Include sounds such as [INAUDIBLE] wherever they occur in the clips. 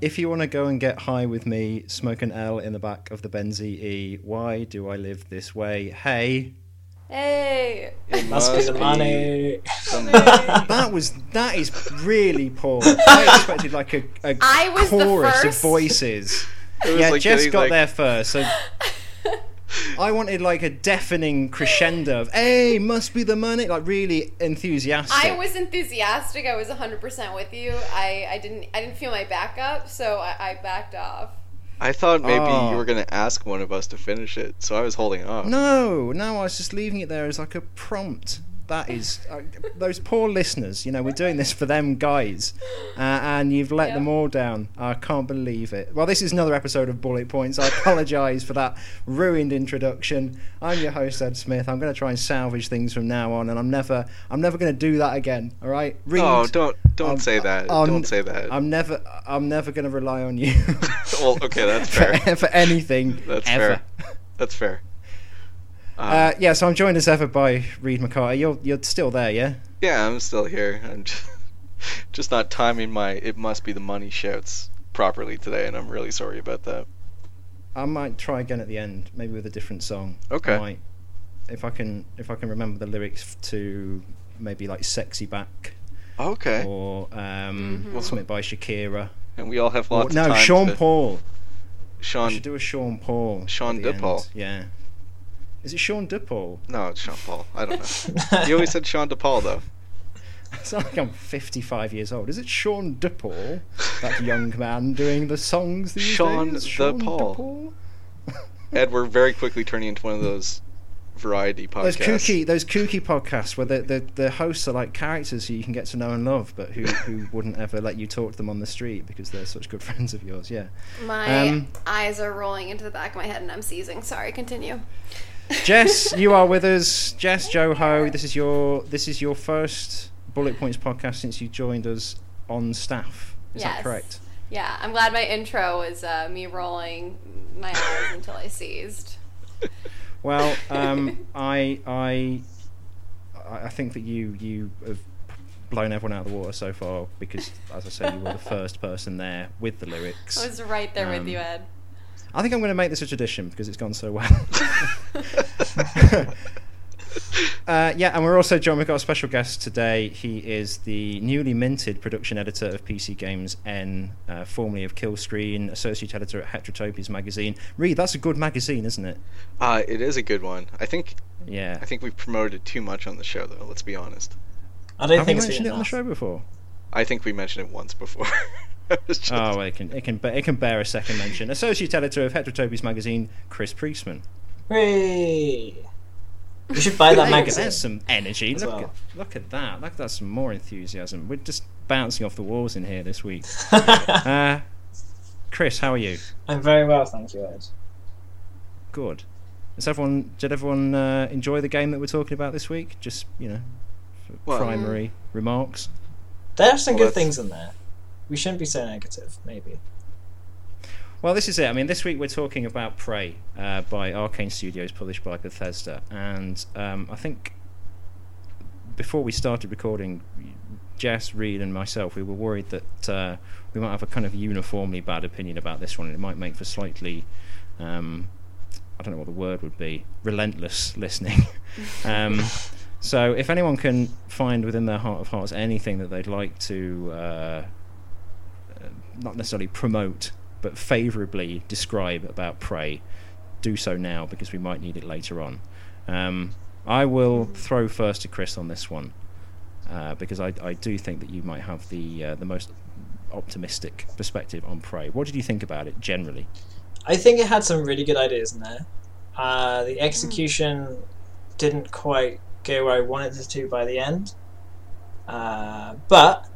if you want to go and get high with me, smoke an L in the back of the Benz E. Why do I live this way? Hey, Hey. It Must be the money. that was that is really poor. [LAUGHS] I expected like a, a I was the chorus of voices. Yeah, like Jess getting, got like- there first, so I wanted like a deafening crescendo of "Hey, must be the money!" Like really enthusiastic. I was enthusiastic. I was 100% with you. I, I didn't I didn't feel my backup, so I, I backed off. I thought maybe Oh. you were oh. gonna ask one of us to finish it, so I was holding off. No, no, I was just leaving it there as like a prompt. That is, uh, those poor listeners, you know, we're doing this for them guys, uh, and you've let Yeah. them all down. I can't believe it. Well, this is another episode of Bullet Points. I apologise for that ruined introduction. I'm your host, Ed Smith. I'm going to try and salvage things from now on, and I'm never, I'm never going to do that again. All right? Reid. Oh, don't don't Um, say that. um, don't say that. I'm never, I'm never going to rely on you. [LAUGHS] well, okay, that's [LAUGHS] for, fair. for anything. That's ever. fair. That's fair. Uh, yeah, so I'm joined as ever by Reid McCarter. You're you're still there, yeah? yeah, I'm still here. I'm just, [LAUGHS] just not timing my "it must be the money" shouts properly today, and I'm really sorry about that. I might try again at the end, maybe with a different song. Okay. I might, if I can if I can remember the lyrics to maybe like "Sexy Back" Okay. or um, Mhm. something by Shakira. And we all have Or, lots no, time. Sean to... Paul. I Sean. should do a Sean Paul. Sean at DePaul. end, Yeah. Is it Sean DePaul? No, it's Sean Paul. I don't know. [LAUGHS] you always said Sean DePaul though. It's not like I'm 55 years old. Is it Sean DePaul, that young man doing the songs these Sean days? DePaul. Ed, we're very quickly turning into one of those variety podcasts. Those kooky, those kooky podcasts where the, the, the hosts are like characters who you can get to know and love, but who, who wouldn't ever let you talk to them on the street because they're such good [LAUGHS] friends of yours. Yeah. My Um, eyes are rolling into the back of my head and I'm seizing. Sorry, continue. Jess, you are with us. Jess Joho, this is your this is your first Bullet Points podcast since you joined us on staff. Is that correct? Yeah, I'm glad my intro was uh, me rolling my eyes until I seized. Well, [LAUGHS] um, I I I think that you you have blown everyone out of the water so far because, as I said, you were the [LAUGHS] first person there with the lyrics. I was right there with Um, you, Ed. I think I'm going to make this a tradition because it's gone so well. [LAUGHS] uh, yeah, and we're also joined. We've got a special guest today. He is the newly minted production editor of PC Games N, uh, formerly of Killscreen, associate editor at Heterotopias magazine. Reid, that's a good magazine, isn't it? Uh, it is a good one. I think Yeah. I think we've promoted it too much on the show though, let's be honest. I don't Have we think it's mentioned it on the show before? I think we mentioned it once before. [LAUGHS] I was [LAUGHS] just- Oh, it can it can it can bear a second mention. Associate editor of Heterotopias magazine, Chris Priestman. Hooray! You should buy [LAUGHS] that magazine. There's some energy. Look well. at look at that. Look, that's some more enthusiasm. We're just bouncing off the walls in here this week. [LAUGHS] Uh, Chris, how are you? I'm very well, thank you, Ed. Good. Has everyone did everyone uh, enjoy the game that we're talking about this week? Just you know, Well- primary remarks. There are some Well, good things in there. We shouldn't be so negative, maybe. Well, this is it. I mean, this week we're talking about Prey uh, by Arcane Studios, published by Bethesda, and um, I think before we started recording, Jess, Reid, and myself, we were worried that uh, we might have a kind of uniformly bad opinion about this one, and it might make for slightly, um, I don't know what the word would be, relentless listening. [LAUGHS] um, so, if anyone can find within their heart of hearts anything that they'd like to, uh, not necessarily promote, but favourably describe about Prey, do so now because we might need it later on. Um, I will throw first to Chris on this one uh, because I, I do think that you might have the uh, the most optimistic perspective on Prey. What did you think about it generally? I think it had some really good ideas in there. Uh, the execution didn't quite go where I wanted it to by the end. Uh, but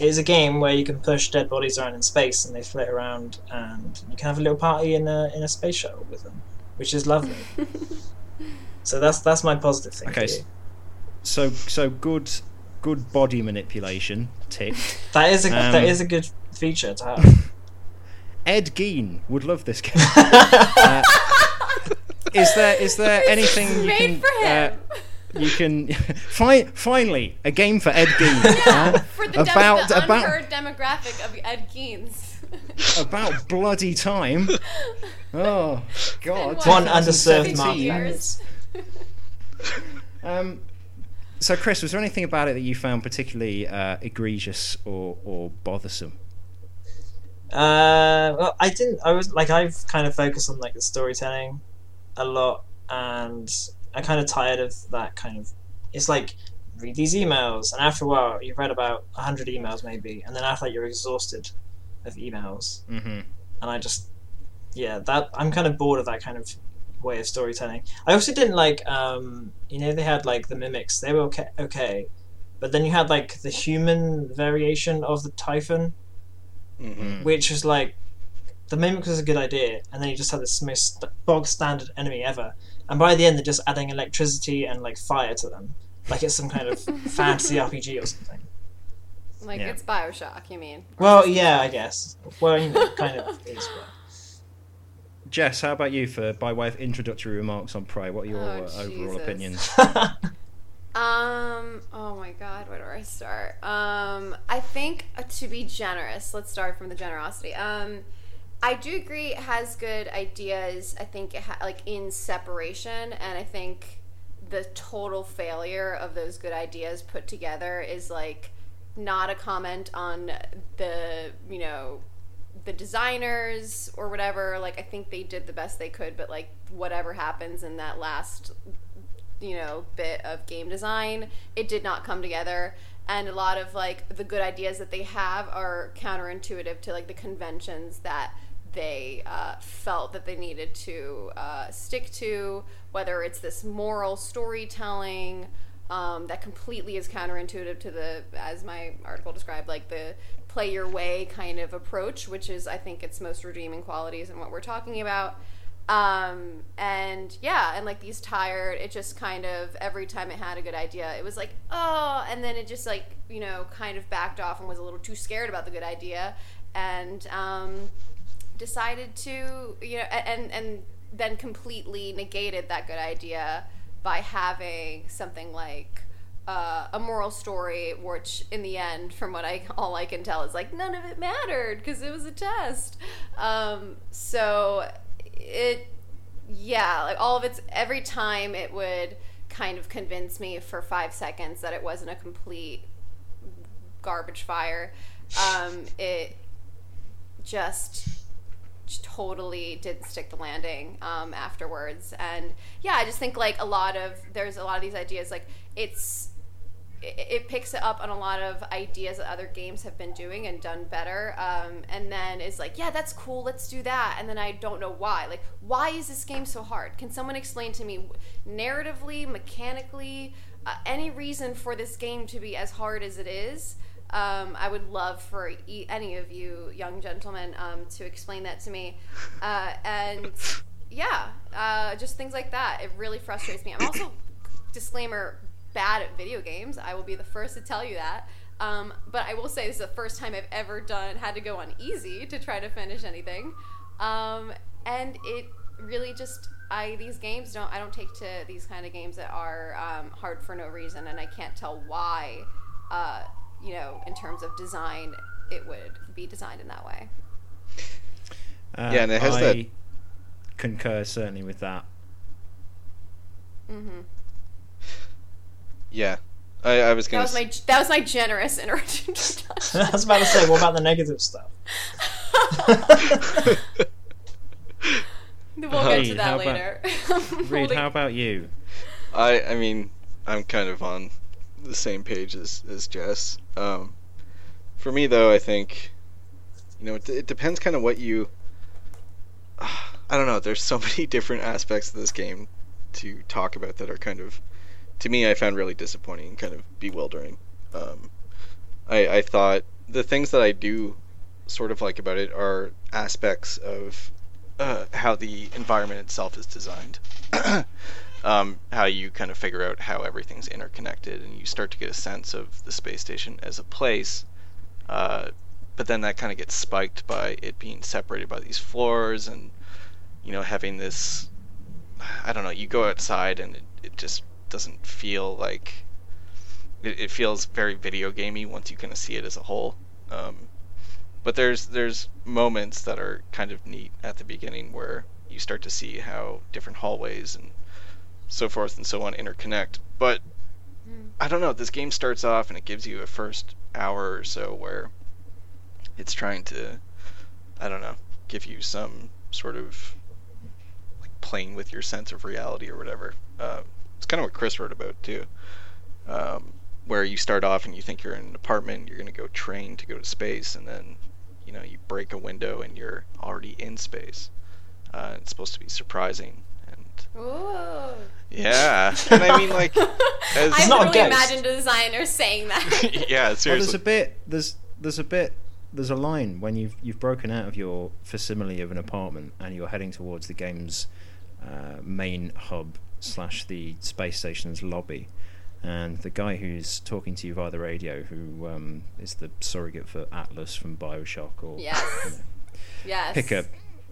it is a game where you can push dead bodies around in space and they float around, and you can have a little party in a in a space shuttle with them, which is lovely. [LAUGHS] so that's that's my positive thing. Okay, for you. So so good good body manipulation tick. [LAUGHS] That is a um, that is a good feature to have. [LAUGHS] Ed Gein would love this game. Uh, is there is there This anything is you made can for uh, him. You can [LAUGHS] fi- finally a game for Ed Gein. [LAUGHS] huh? For the, dem- about the about unheard demographic of Ed Geins. [LAUGHS] about bloody time. Oh God! what, One underserved market. Um, so, Chris, was there anything about it that you found particularly uh, egregious or, or bothersome? Uh, well, I didn't. I was like, I've kind of focused on like the storytelling a lot, and I'm kind of tired of that kind of. It's like read these emails, and after a while, you've read about hundred emails maybe, and then after that, you're exhausted of emails, Mm-hmm. and I just, yeah, that I'm kind of bored of that kind of way of storytelling. I also didn't like, um, you know, they had like the mimics. They were okay, okay, but then you had like the human variation of the Typhon hmm which was like the mimic was a good idea, and then you just had this most bog standard enemy ever. And by the end, they're just adding electricity and like fire to them, like it's some kind of [LAUGHS] fantasy RPG or something. Like Yeah. it's Bioshock, you mean? Well, yeah, I guess. Well, you know, kind of [LAUGHS] is. Jess, how about you for by way of introductory remarks on Prey? What are your Oh, uh, overall opinions? [LAUGHS] Um. Oh my God. Where do I start? Um. I think uh, to be generous, let's start from the generosity. Um. I do agree it has good ideas. I think ha- like in separation, and I think the total failure of those good ideas put together is like not a comment on the you know the designers or whatever like i think they did the best they could but like whatever happens in that last you know bit of game design it did not come together and a lot of like the good ideas that they have are counterintuitive to like the conventions that they uh, felt that they needed to uh, stick to whether it's this moral storytelling um, that completely is counterintuitive to the as my article described like the play your way kind of approach which is i think its most redeeming qualities and what we're talking about. Um, and yeah and like these tired it just kind of every time it had a good idea it was like oh and then it just like you know kind of backed off and was a little too scared about the good idea. And um, decided to you know and and then completely negated that good idea by having something like uh, a moral story, which in the end, from what I all I can tell, is like none of it mattered because it was a test. Um, so it, yeah, like all of its every time it would kind of convince me for five seconds that it wasn't a complete garbage fire. Um, it just totally didn't stick the landing um, afterwards. And yeah i just think like a lot of there's a lot of these ideas like it's it, picks it up on a lot of ideas that other games have been doing and done better um, and then is like yeah that's cool let's do that and then i don't know why. Like why is this game so hard? Can someone explain to me narratively mechanically uh, any reason for this game to be as hard as it is um, I would love for e- any of you young gentlemen um, to explain that to me. Uh, and yeah, uh, just things like that. It really frustrates me. I'm also, [COUGHS] disclaimer, bad at video games. I will be the first to tell you that. Um, but I will say this is the first time I've ever done had to go on easy to try to finish anything, um, and it really just I these games don't I don't take to these kind of games that are um, hard for no reason, and I can't tell why. Uh, you know, in terms of design, it would be designed in that way. Uh, Yeah, and it has I that- concur certainly with that. hmm Yeah, I, I was gonna. was my that was my generous introduction. [LAUGHS] [LAUGHS] I was about to say, what about the negative stuff? [LAUGHS] we'll get Reid, to how that about- later. Reid, Holding- how about you? I I mean, I'm kind of on the same page as as Jess. Um, for me though, I think, you know, it, it depends kind of what you. [SIGHS] I don't know. There's so [LAUGHS] many different aspects of this game to talk about that are kind of, to me, I found really disappointing and kind of bewildering. Um, I I thought the things that I do sort of like about it are aspects of uh, how the environment itself is designed. [CLEARS THROAT] um, how you kind of figure out how everything's interconnected and you start to get a sense of the space station as a place. Uh, but then that kind of gets spiked by it being separated by these floors and, you know, having this. I don't know, you go outside and it, it just doesn't feel like it, it feels very video gamey once you kind of see it as a whole. Um, but there's there's moments that are kind of neat at the beginning where you start to see how different hallways and so forth and so on interconnect. But I don't know. This game starts off and it gives you a first hour or so where it's trying to, I don't know, give you some sort of like playing with your sense of reality or whatever. Uh, it's kind of what Chris wrote about too, um, where you start off and you think you're in an apartment, you're gonna go train to go to space, and then you know you break a window and you're already in space. Uh, it's supposed to be surprising and Ooh. yeah, [LAUGHS] and I mean like, [LAUGHS] as, I not a imagined a designer saying that. [LAUGHS] yeah, Well, seriously. there's a bit. There's there's a bit. There's a line when you've you've broken out of your facsimile of an apartment and you're heading towards the game's uh, main hub slash the space station's lobby, and the guy who's talking to you via the radio, who um, is the surrogate for Atlas from Bioshock, or Yes. you know, yes. pick a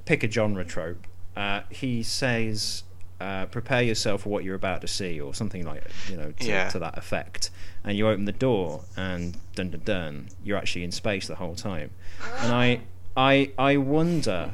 pick a genre trope. Uh, he says, uh, "Prepare yourself for what you're about to see," or something like you know to, Yeah. to that effect. And you open the door, and dun dun dun, you're actually in space the whole time. And I, I, I wonder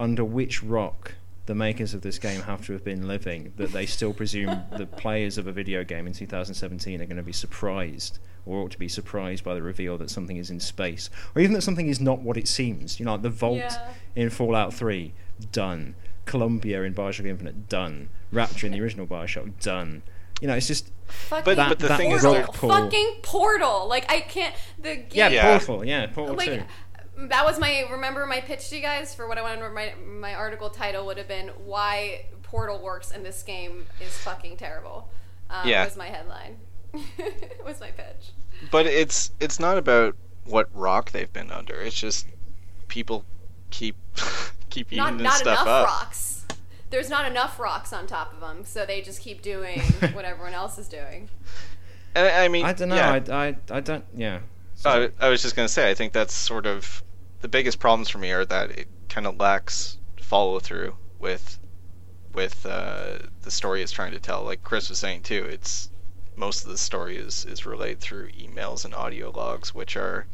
under which rock the makers of this game have to have been living that they still presume [LAUGHS] the players of a video game in 2017 are going to be surprised or ought to be surprised by the reveal that something is in space or even that something is not what it seems you know like the vault Yeah. in fallout 3 done columbia in bioshock infinite done rapture in the original bioshock done you know it's just Fucking But- but the that thing is, portal. there- Portal. fucking portal. Like I can't. The game. yeah, Yeah. portal yeah portal like 2 that was my remember my pitch to you guys for what I wanted my my article title would have been why Portal works in this game is fucking terrible. Um, Yeah. was my headline. [LAUGHS] was my pitch. but it's it's not about what rock they've been under. It's just people keep [LAUGHS] keep eating Not this not stuff enough up. rocks. There's not enough rocks on top of them, so they just keep doing [LAUGHS] what everyone else is doing. And I, I mean, i don't know yeah, I, I, I don't yeah I, I was just gonna say, I think that's sort of the biggest problems for me are that it kind of lacks follow through with with uh, the story it's trying to tell. Like Chris was saying too, it's most of the story is is relayed through emails and audio logs, which are.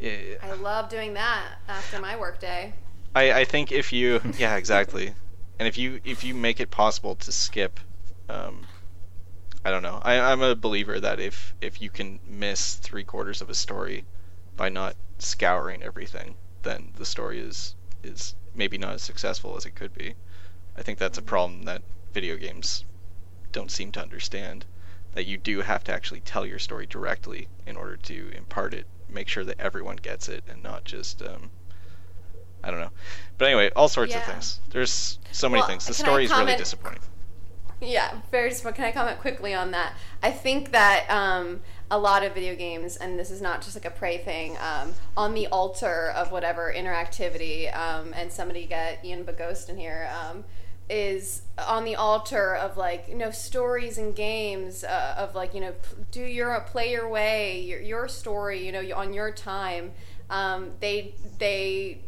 eh, I love doing that after my workday. I, I think if you yeah exactly, and if you if you make it possible to skip, um, I don't know. I, I'm a believer that if if you can miss three quarters of a story by not scouring everything, then the story is is maybe not as successful as it could be. I think that's a problem that video games don't seem to understand. That you do have to actually tell your story directly in order to impart it, make sure that everyone gets it, and not just um, I don't know. But anyway, all sorts of things. There's so many Well, things. The story is really disappointing. Yeah, very smart. Can I comment quickly on that? I think that um, a lot of video games, and this is not just like a prey thing, um, on the altar of whatever interactivity, um, and somebody get Ian Bogost in here, um, is on the altar of like you know stories and games uh, of like you know do your play your way your, your story you know on your time um, they they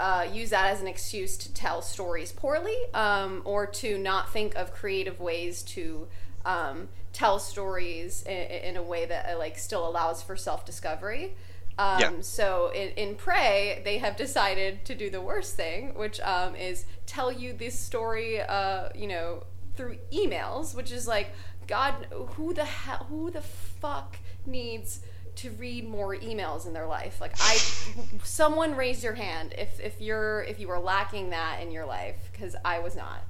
uh, use that as an excuse to tell stories poorly um, or to not think of creative ways to um, tell stories in, in a way that uh, like still allows for self-discovery um, Yeah. so in, in prey they have decided to do the worst thing which um, is tell you this story uh, you know through emails which is like god who the hell who the fuck needs to read more emails in their life like i someone raise your hand if if you're if you were lacking that in your life because i was not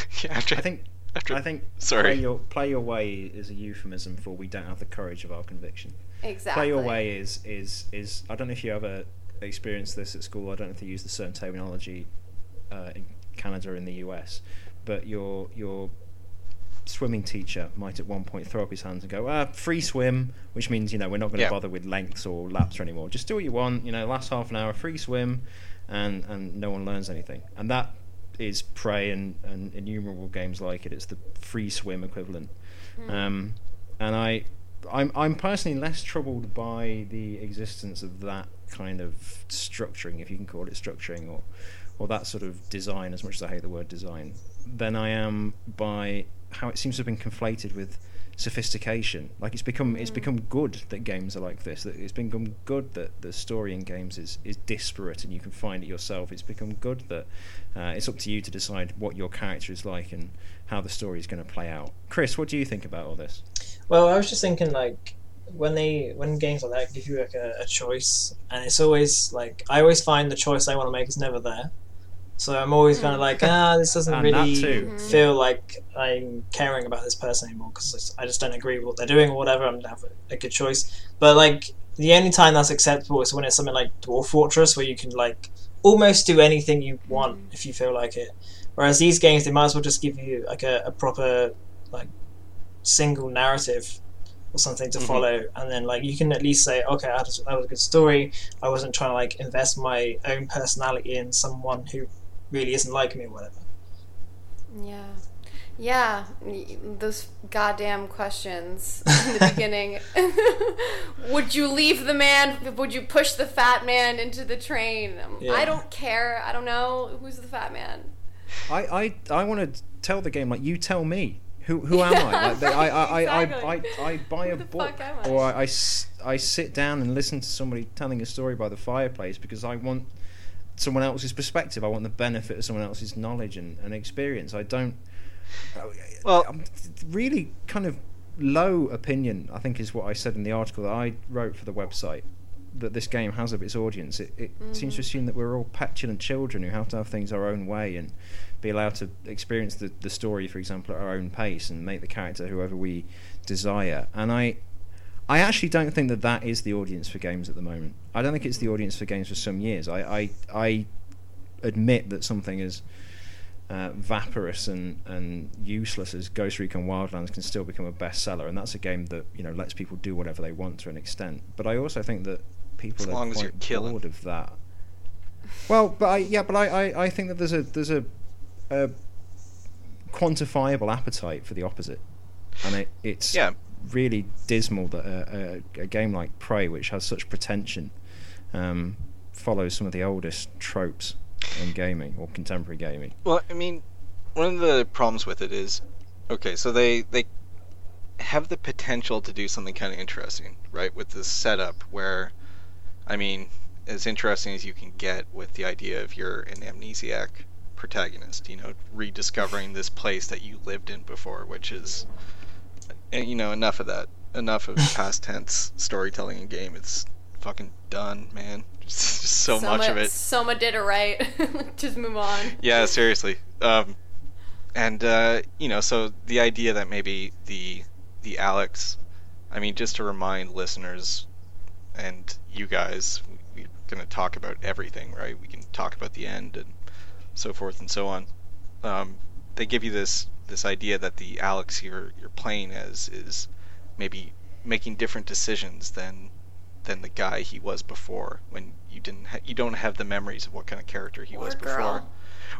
[LAUGHS] yeah, after, I think after, I think sorry. play your play your way is a euphemism for we don't have the courage of our conviction. exactly Play your way is is is I don't know if you ever experienced this at school. I don't know if they use the certain terminology uh, in Canada or in the US, but your your swimming teacher might at one point throw up his hands and go, ah, free swim, which means, you know, we're not going to Yeah. bother with lengths or laps or anymore. Just do what you want, you know, last half an hour, free swim, and, and no one learns anything. And that is Prey and, and innumerable games like it. It's the free swim equivalent. Um, and I, I'm, I'm personally less troubled by the existence of that kind of structuring, if you can call it structuring, or, or that sort of design, as much as I hate the word design, than I am by how it seems to have been conflated with sophistication. Like it's become it's Mm. become good that games are like this. That it's become good that the story in games is is disparate and you can find it yourself. It's become good that uh, it's up to you to decide what your character is like and how the story is going to play out. Chris, what do you think about all this? Well, I was just thinking like when they when games like that give you like a, a choice, and it's always like I always find the choice I want to make is never there. So I'm always kind of Mm. like, ah, this doesn't And that really too. Mhm. feel like I'm caring about this person anymore because I just don't agree with what they're doing or whatever. I'm have a, a good choice, but like the only time that's acceptable is when it's something like Dwarf Fortress where you can like almost do anything you want Mhm. if you feel like it. Whereas these games, they might as well just give you like a, a proper like single narrative or something to Mhm. follow, and then like you can at least say, okay, that was, that was a good story. I wasn't trying to like invest my own personality in someone who really isn't like me or whatever. Yeah. Yeah, those goddamn questions [LAUGHS] in the beginning. [LAUGHS] would you leave the man? Would you push the fat man into the train? Um, Yeah. I don't care. I don't know. Who's the fat man? I I, I want to tell the game like you tell me. Who, who am I? Like, they, I, I, I, I, I, I buy Who a book fuck am I? or I, I s- I sit down and listen to somebody telling a story by the fireplace because I want someone else's perspective. I want the benefit of someone else's knowledge and, and experience. I don't. Well- I'm really kind of low opinion. I think is what I said in the article that I wrote for the website that this game has of its audience. It, it mm-hmm. seems to assume that we're all petulant children who have to have things our own way and be allowed to experience the, the story, for example, at our own pace and make the character whoever we desire. And I, I actually don't think that that is the audience for games at the moment. I don't think it's the audience for games for some years. I, I, I admit that something as uh, vaporous and, and useless as Ghost Recon Wildlands can still become a bestseller, and that's a game that you know lets people do whatever they want to an extent. But I also think that people As are quite bored of that. Well, but I, yeah, but I, I, I think that there's a there's a, a quantifiable appetite for the opposite, and it, it's Yeah. Really dismal that a, a, a game like Prey, which has such pretension, um, follows some of the oldest tropes in gaming or contemporary gaming. Well, I mean, one of the problems with it is, okay, so they they have the potential to do something kind of interesting, right? With this setup where, I mean, as interesting as you can get with the idea of you're an amnesiac protagonist, you know, rediscovering this place that you lived in before, which is, you know, enough of that, enough of [LAUGHS] past tense storytelling in game. It's fucking done, man. [LAUGHS] Just so Soma, much of it. Soma did it right. [LAUGHS] Just move on. Yeah, seriously. Um, and uh, you know, so the idea that maybe the the Alex, I mean, just to remind listeners and you guys, we- we're gonna talk about everything, right? We can talk about the end and so forth and so on. Um, they give you this this idea that the Alex you're you're playing as is maybe making different decisions than than the guy he was before when you didn't ha- you don't have the memories of what kind of character he Or was girl. before.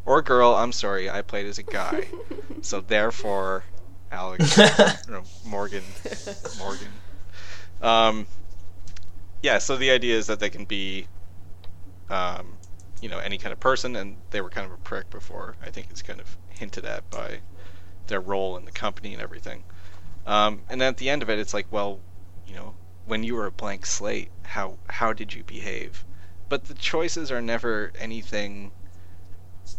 or girl i'm sorry i played as a guy. [LAUGHS] So therefore alex [LAUGHS] no, morgan morgan. Um yeah so the idea is that they can be um you know any kind of person and they were kind of a prick before i think it's kind of hinted at by their role in the company and everything um and then at the end of it it's like well you know when you were a blank slate how how did you behave but the choices are never anything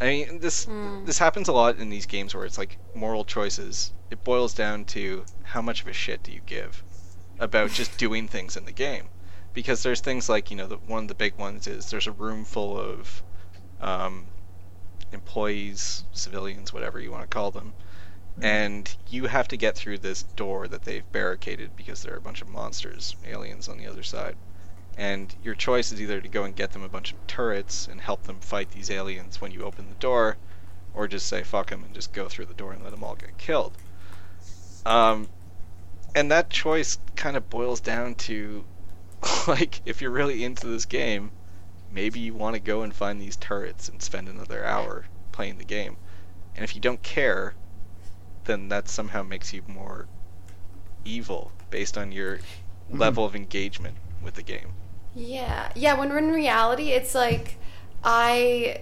I mean, this Mm. this happens a lot in these games where it's like moral choices. It boils down to how much of a shit do you give about just [LAUGHS] doing things in the game, because there's things like you know the, one of the big ones is there's a room full of um, employees, civilians, whatever you want to call them, and you have to get through this door that they've barricaded because there are a bunch of monsters, aliens on the other side. And your choice is either to go and get them a bunch of turrets and help them fight these aliens when you open the door, or just say fuck them and just go through the door and let them all get killed. Um, and that choice kind of boils down to, [LAUGHS] like, if you're really into this game, maybe you want to go and find these turrets and spend another hour playing the game. And if you don't care, then that somehow makes you more evil based on your mm-hmm. level of engagement with the game. Yeah, yeah. When we're in reality, it's like I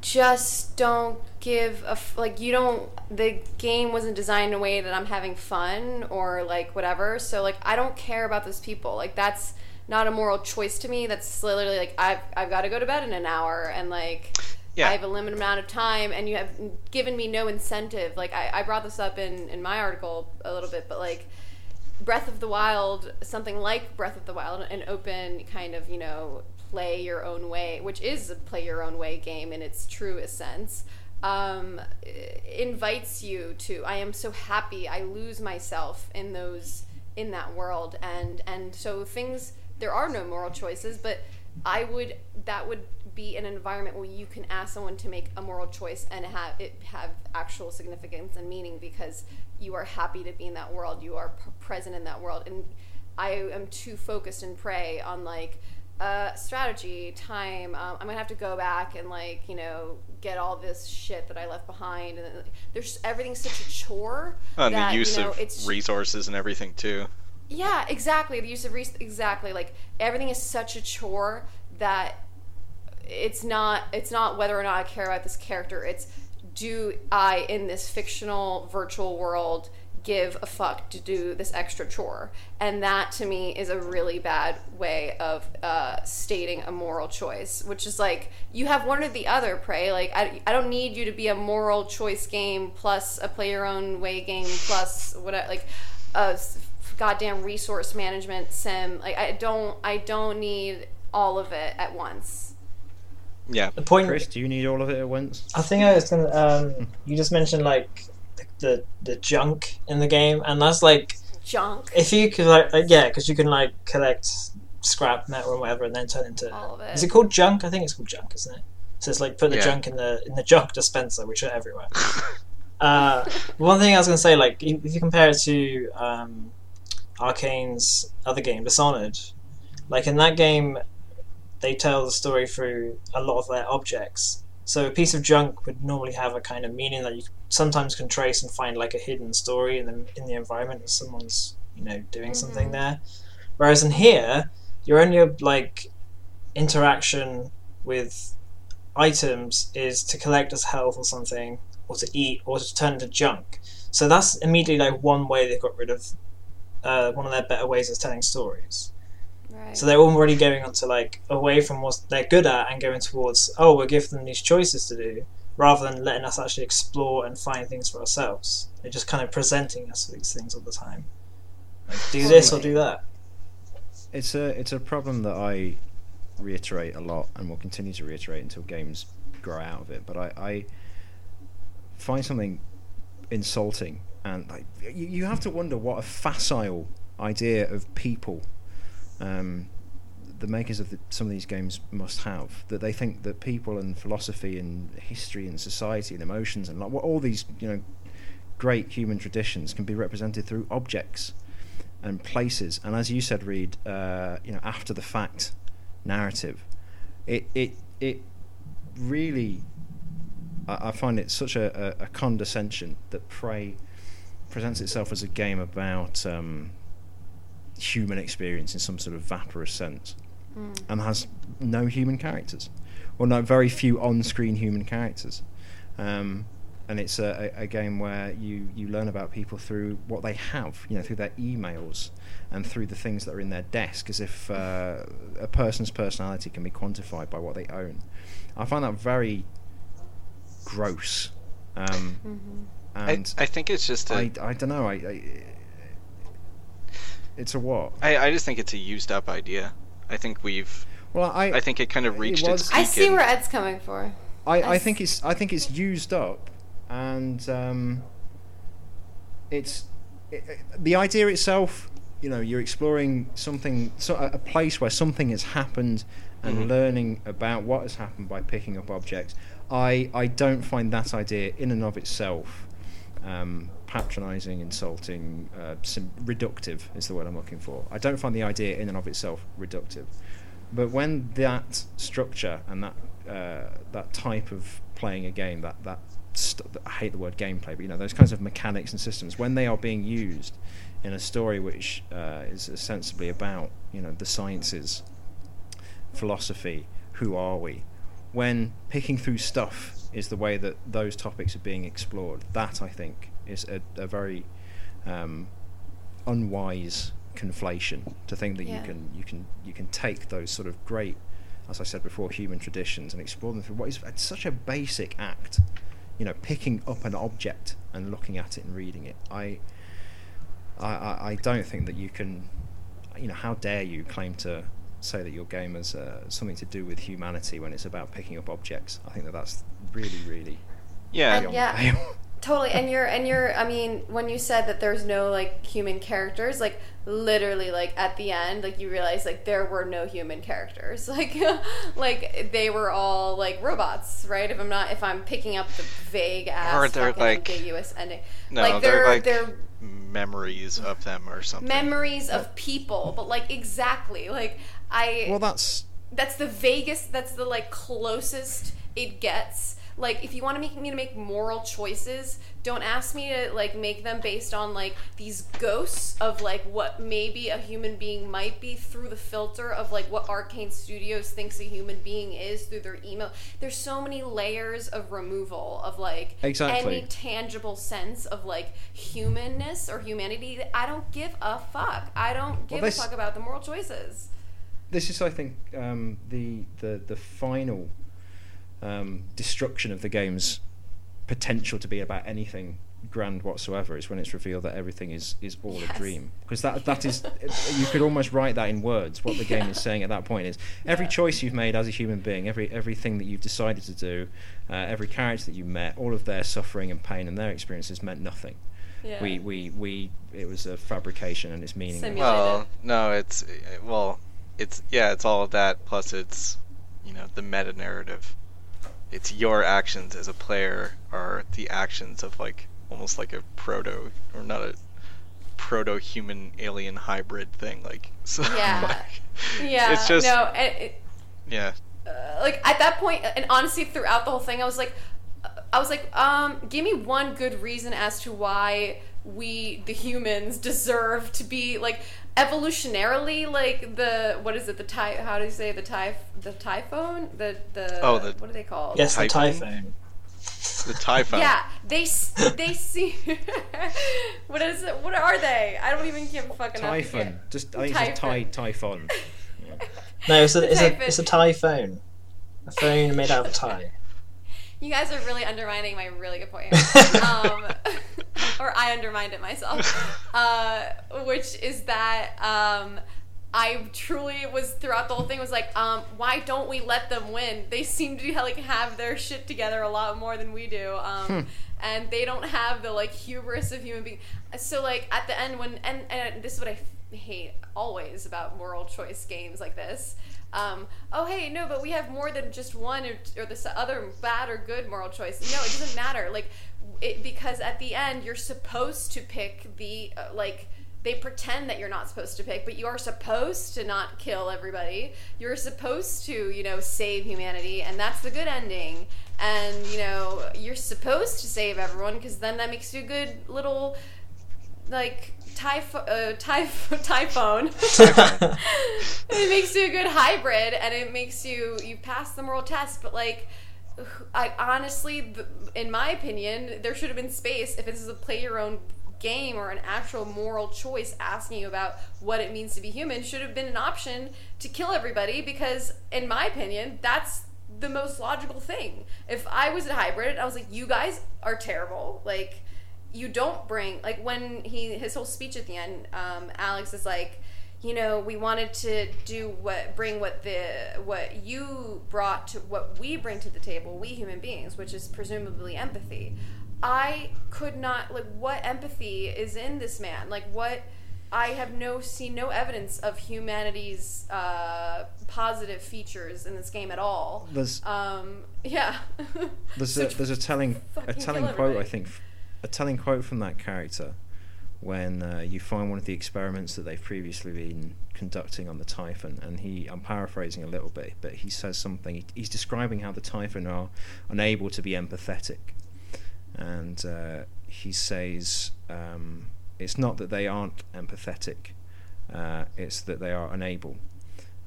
just don't give a f- like you don't the game wasn't designed in a way that I'm having fun or like whatever so like I don't care about those people like that's not a moral choice to me that's literally like I've I've got to go to bed in an hour and like Yeah. I have a limited amount of time and you have given me no incentive like I, I brought this up in in my article a little bit but like Breath of the Wild, something like Breath of the Wild, an open kind of, you know, play your own way, which is a play your own way game in its truest sense, um, invites you to. I am so happy. I lose myself in those in that world, and and so things. There are no moral choices, but I would that would be an environment where you can ask someone to make a moral choice and have it have actual significance and meaning because you are happy to be in that world. You are p- present in that world, and I am too focused and prey on like uh, strategy, time. Um, I'm gonna have to go back and like you know get all this shit that I left behind, and then, like, there's everything's such a chore. And that, the use you know, of it's resources and everything too. yeah, exactly. The use of res- exactly like everything is such a chore that it's not it's not whether or not I care about this character. It's do I in this fictional virtual world give a fuck to do this extra chore? And that to me is a really bad way of uh, stating a moral choice, which is like you have one or the other. Prey like I, I don't need you to be a moral choice game plus a play your own way game plus whatever like a goddamn resource management sim. Like I don't I don't need all of it at once. Yeah. The point Chris, do you need all of it at once? I think I was gonna. Um, you just mentioned like the, the the junk in the game, and that's like Junk. if you could like uh, yeah, because you can like collect scrap metal or whatever, and then turn into. All of it. Is it called junk? I think it's called junk, isn't it? So it's like put the Yeah. junk in the in the junk dispenser, which are everywhere. Uh, one thing I was gonna say, like if if you compare it to um, Arcane's other game, Dishonored, like in that game, they tell the story through a lot of their objects. So a piece of junk would normally have a kind of meaning that you sometimes can trace and find like a hidden story in the in the environment that someone's you know doing something Mhm. there. Whereas in here, your only like interaction with items is to collect as health or something, or to eat, or to turn into junk. So that's immediately like one way they got rid of uh, one of their better ways of telling stories. Right. So they're already going on to like away from what they're good at and going towards oh we'll give them these choices to do rather than letting us actually explore and find things for ourselves. They're just kind of presenting us with these things all the time. Like do this or do that. It's a it's a problem that I reiterate a lot and will continue to reiterate until games grow out of it. But I, I find something insulting and like you, you have to wonder what a facile idea of people um, the makers of the, some of these games must have that they think that people and philosophy and history and society and emotions and like, all these you know great human traditions can be represented through objects and places. And as you said, Reid, uh, you know, after the fact narrative, it it it really, I, I find it such a, a, a condescension that Prey presents itself as a game about um, human experience in some sort of vaporous sense, and has no human characters, or no very few on-screen human characters. Um, and it's a, a, a game where you, you learn about people through what they have, you know, through their emails and through the things that are in their desk, as if uh, a person's personality can be quantified by what they own. I find that very gross. Um, I, and I think it's just a, I, I don't know. I, I it's a what? I, I just think it's a used up idea. I think we've Well, I I think it kind of It reached was- its I see in- where Ed's coming for. I, I I think s- it's I think it's used up, and um, it's it, it- the idea itself. You know, you're exploring something, so a a place where something has happened, and Mhm. learning about what has happened by picking up objects. I I don't find that idea in and of itself um, patronising, insulting, uh, sim- reductive is the word I'm looking for. I don't find the idea in and of itself reductive. But when that structure and that uh, that type of playing a game, that that st- I hate the word gameplay, but you know those kinds of mechanics and systems, when they are being used in a story which uh, is ostensibly about you know the sciences, philosophy, who are we, when picking through stuff is the way that those topics are being explored. That I think is a, a very um, unwise conflation to think that Yeah. you can you can you can take those sort of great, as I said before, human traditions and explore them through what is it's such a basic act. You know, picking up an object and looking at it and reading it. I I, I, I don't think that you can. You know, how dare you claim to say that your game has uh, something to do with humanity when it's about picking up objects? I think that that's really, really Yeah, beyond yeah. The pale. Totally, and you're and you're. I mean, when you said that there's no like human characters, like literally, like at the end, like you realize like there were no human characters. [LAUGHS] Like, like they were all like robots, right? If I'm not, if I'm picking up the vague ass, Or they're, like- ambiguous ending, no, like they're, like they're memories of them or something. memories of people, but like exactly, like I. Well, that's that's the vaguest that's the like closest it gets like if you want to make me to make moral choices don't ask me to like make them based on like these ghosts of like what maybe a human being might be through the filter of like what arcane studios thinks a human being is through their email there's so many layers of removal of like Exactly. any tangible sense of like humanness or humanity i don't give a fuck i don't give this- a fuck about the moral choices this is, I think, um, the the the final um, destruction of the game's potential to be about anything grand whatsoever is when it's revealed that everything is is all Yes. a dream because that that is you could almost write that in words what the game Yeah. is saying at that point is every Yeah. choice you've made as a human being every everything that you've decided to do uh, every character that you met all of their suffering and pain and their experiences meant nothing yeah we we we it was a fabrication and it's meaningless Simulated. Well, no, it's well, it's yeah, it's all of that plus it's you know the meta narrative. It's your actions as a player are the actions of like almost like a proto or not a proto human alien hybrid thing like [LAUGHS] so Yeah. like, Yeah, it's just no, it, yeah uh, like at that point, and honestly, throughout the whole thing, I was like, uh, I was like, um, give me one good reason as to why we, the humans, [LAUGHS] deserve to be like evolutionarily like the what is it the ty how do you say the ty the typhoon the the Oh, the- what are they called Yes, the Typhoon? typhoon. the typhoon yeah they they see [LAUGHS] what is it what are they I don't even give a fuck enough to typhon just I think it's a ty- Typhon. typhon Yeah. No, it's a it's a Typhoon. it's a typhoon. A phone made out of tie. [LAUGHS] You guys are really undermining my really good point. [LAUGHS] um, [LAUGHS] or I undermined it myself. [LAUGHS] Uh, which is that um, I truly was throughout the whole thing was like, um, why don't we let them win? They seem to like have their shit together a lot more than we do. Um, and they don't have the like hubris of human being. So like at the end when and, and this is what I f- hate always about moral choice games like this. Um, oh hey no, but we have more than just one or, or this other bad or good moral choice. No, it doesn't matter. Like it because at the end you're supposed to pick the uh, like they pretend that you're not supposed to pick, but you are supposed to not kill everybody. You're supposed to, you know, save humanity, and that's the good ending. And you know, you're supposed to save everyone because then that makes you a good little, like typh- uh, typh- [LAUGHS] typhoon. [LAUGHS] it makes you a good hybrid, and it makes you you pass the moral test. But like, I honestly, in my opinion, there should have been space if this is a play your own game or an actual moral choice asking you about what it means to be human should have been an option to kill everybody because in my opinion that's the most logical thing. If i was a hybrid i was like you guys are terrible. Like you don't bring like when he his whole speech at the end um, alex is like you know we wanted to do what bring what the what you brought to what we bring to the table we human beings which is presumably empathy. I could not like what empathy is in this man? Like what i have no seen no evidence of humanity's uh, positive features in this game at all. There's um yeah. There's a [LAUGHS] there's a telling a telling quote I think a telling quote from that character when uh, you find one of the experiments that they've previously been conducting on the Typhon, and he I'm paraphrasing a little bit, but he says something. He, he's describing how the Typhon are unable to be empathetic, and uh, he says um, it's not that they aren't empathetic, uh, it's that they are unable.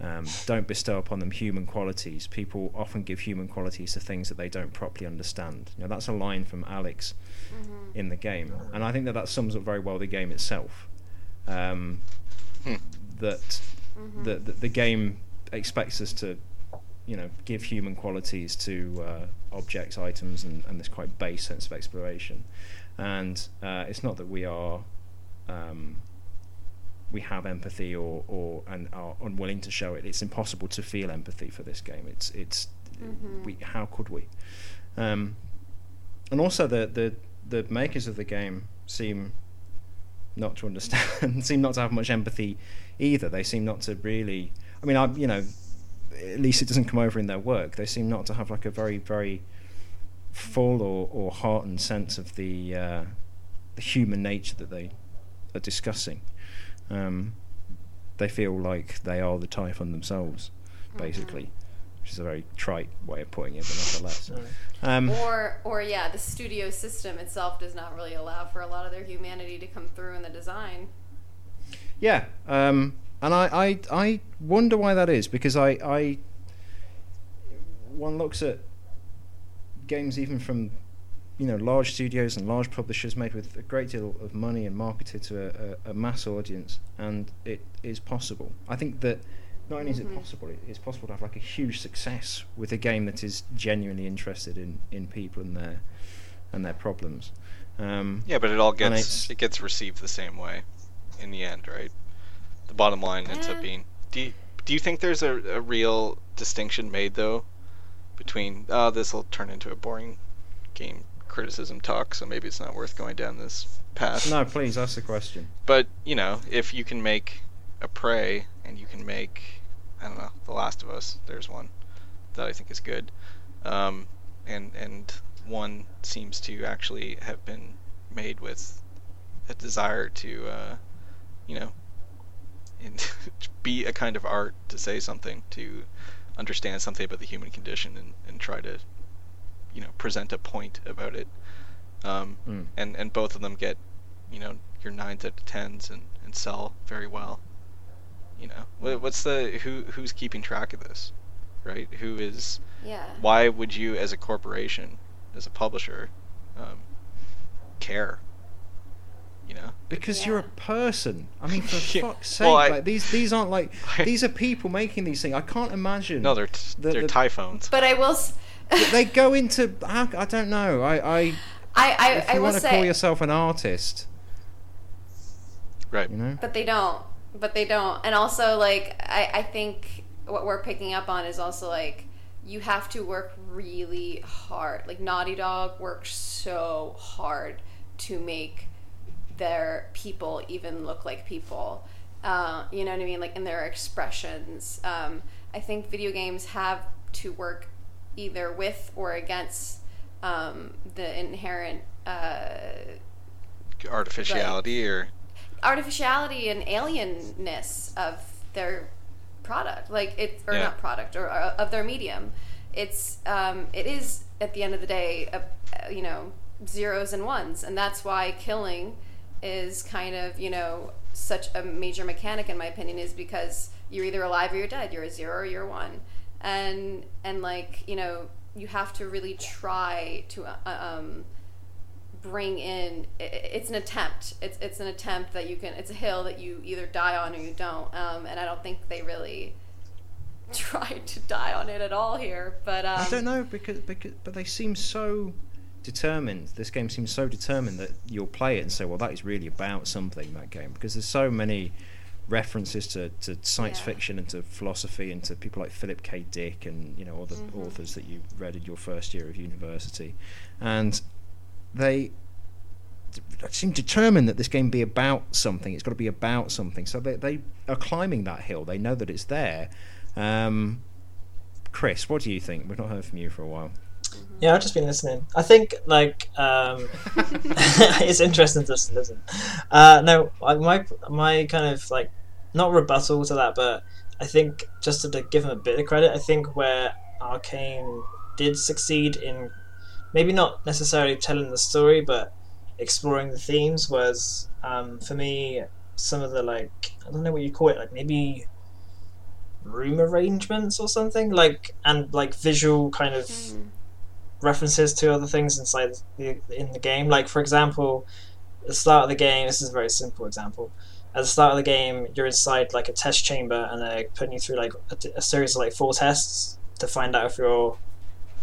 Um, don't bestow upon them human qualities. People often give human qualities to things that they don't properly understand. Know, that's a line from Alex Mm-hmm. In the game, and I think that that sums up very well the game itself. Um, Hmm. that Mm-hmm. the, the the game expects us to, you know, give human qualities to uh, objects, items, and, and this quite base sense of exploration. And uh, it's not that we are, um, we have empathy or or and are unwilling to show it. It's impossible to feel empathy for this game. It's it's Mhm. we how could we? Um, and also the the the makers of the game seem not to understand, [LAUGHS] seem not to have much empathy either. They seem not to really. I mean, I you know, at least it doesn't come over in their work. They seem not to have like a very very full or, or heartened sense of the uh, the human nature that they are discussing. Um, they feel like they are the Typhon themselves, basically, which is a very trite way of putting it, but nonetheless. Um, Or, or yeah, the studio system itself does not really allow for a lot of their humanity to come through in the design. Yeah, um, and I, I I wonder why that is because I I one looks at games even from you know large studios and large publishers made with a great deal of money and marketed to a, a, a mass audience, and it is possible. I think that not only is it possible, it, it's possible to have like a huge success with a game that is genuinely interested in, in people and their and their problems. Um, Yeah, but it all gets it gets received the same way in the end, right? The bottom line ends up being. Do you, do you think there's a, a real distinction made though between oh this will turn into a boring game criticism talk, so maybe it's not worth going down this path. no, please ask the question. But you know, if you can make a prey and you can make I don't know, The Last of Us, there's one that I think is good. Um, and and one seems to actually have been made with a desire to uh, you know in, [LAUGHS] be a kind of art to say something, to understand something about the human condition and, and try to you know present a point about it. Um, Mm. and and both of them get you know your nines out of tens and, and sell very well. You know, Wha- what's the who who's keeping track of this, right? Who is Yeah. why would you as a corporation, as a publisher, um, care? You know, Because you're a person. I mean, for [LAUGHS] Yeah. fuck's sake, Well, I- like these these aren't like [LAUGHS] these are people making these things. I can't imagine. no, they're t- The- they're the- Typhons. But I will. S- [LAUGHS] they go into. How, I don't know. I, I I I, if I you will want to say. call yourself an artist, right. you know. But they don't. But they don't. And also, like, I, I think what we're picking up on is also like you have to work really hard. Like Naughty Dog works so hard to make their people even look like people. Uh, you know what I mean? Like in their expressions. Um, I think video games have to work either with or against um, the inherent uh, Artificiality or artificiality and alienness of their product like it or Yeah. not product or, or of their medium it's um, it is at the end of the day a, a, you know zeros and ones and that's why killing is kind of you know such a major mechanic in my opinion is because you're either alive or you're dead you're a zero or you're one and and like you know you have to really try to uh, um, bring in it's an attempt it's, it's an attempt that you can it's a hill that you either die on or you don't um, and i don't think they really [LAUGHS] tried to die on it at all here but um, I don't know because because but they seem so determined. This game seems so determined that you'll play it and say, "Well, that is really about something." That game because there's so many references to, to science Yeah. fiction and to philosophy and to people like Philip K. Dick and you know other Mhm. authors that you read in your first year of university, and they seem determined that this game be about something. It's got to be about something. So they they are climbing that hill. They know that it's there. Um, Chris, what do you think? We've not heard from you for a while. Yeah, I've just been listening. I think like um, [LAUGHS] [LAUGHS] it's interesting to listen. Uh, no, my my kind of like not rebuttal to that, but I think just to, to give them a bit of credit, I think where Arcane did succeed in maybe not necessarily telling the story, but exploring the themes was um, for me some of the like I don't know what you call it, like maybe room arrangements or something like and like visual kind of Mhm. references to other things inside the, in the game. Like for example, at the start of the game, this is a very simple example. At the start of the game, you're inside like a test chamber, and they're putting you through like a, a series of like four tests to find out if you're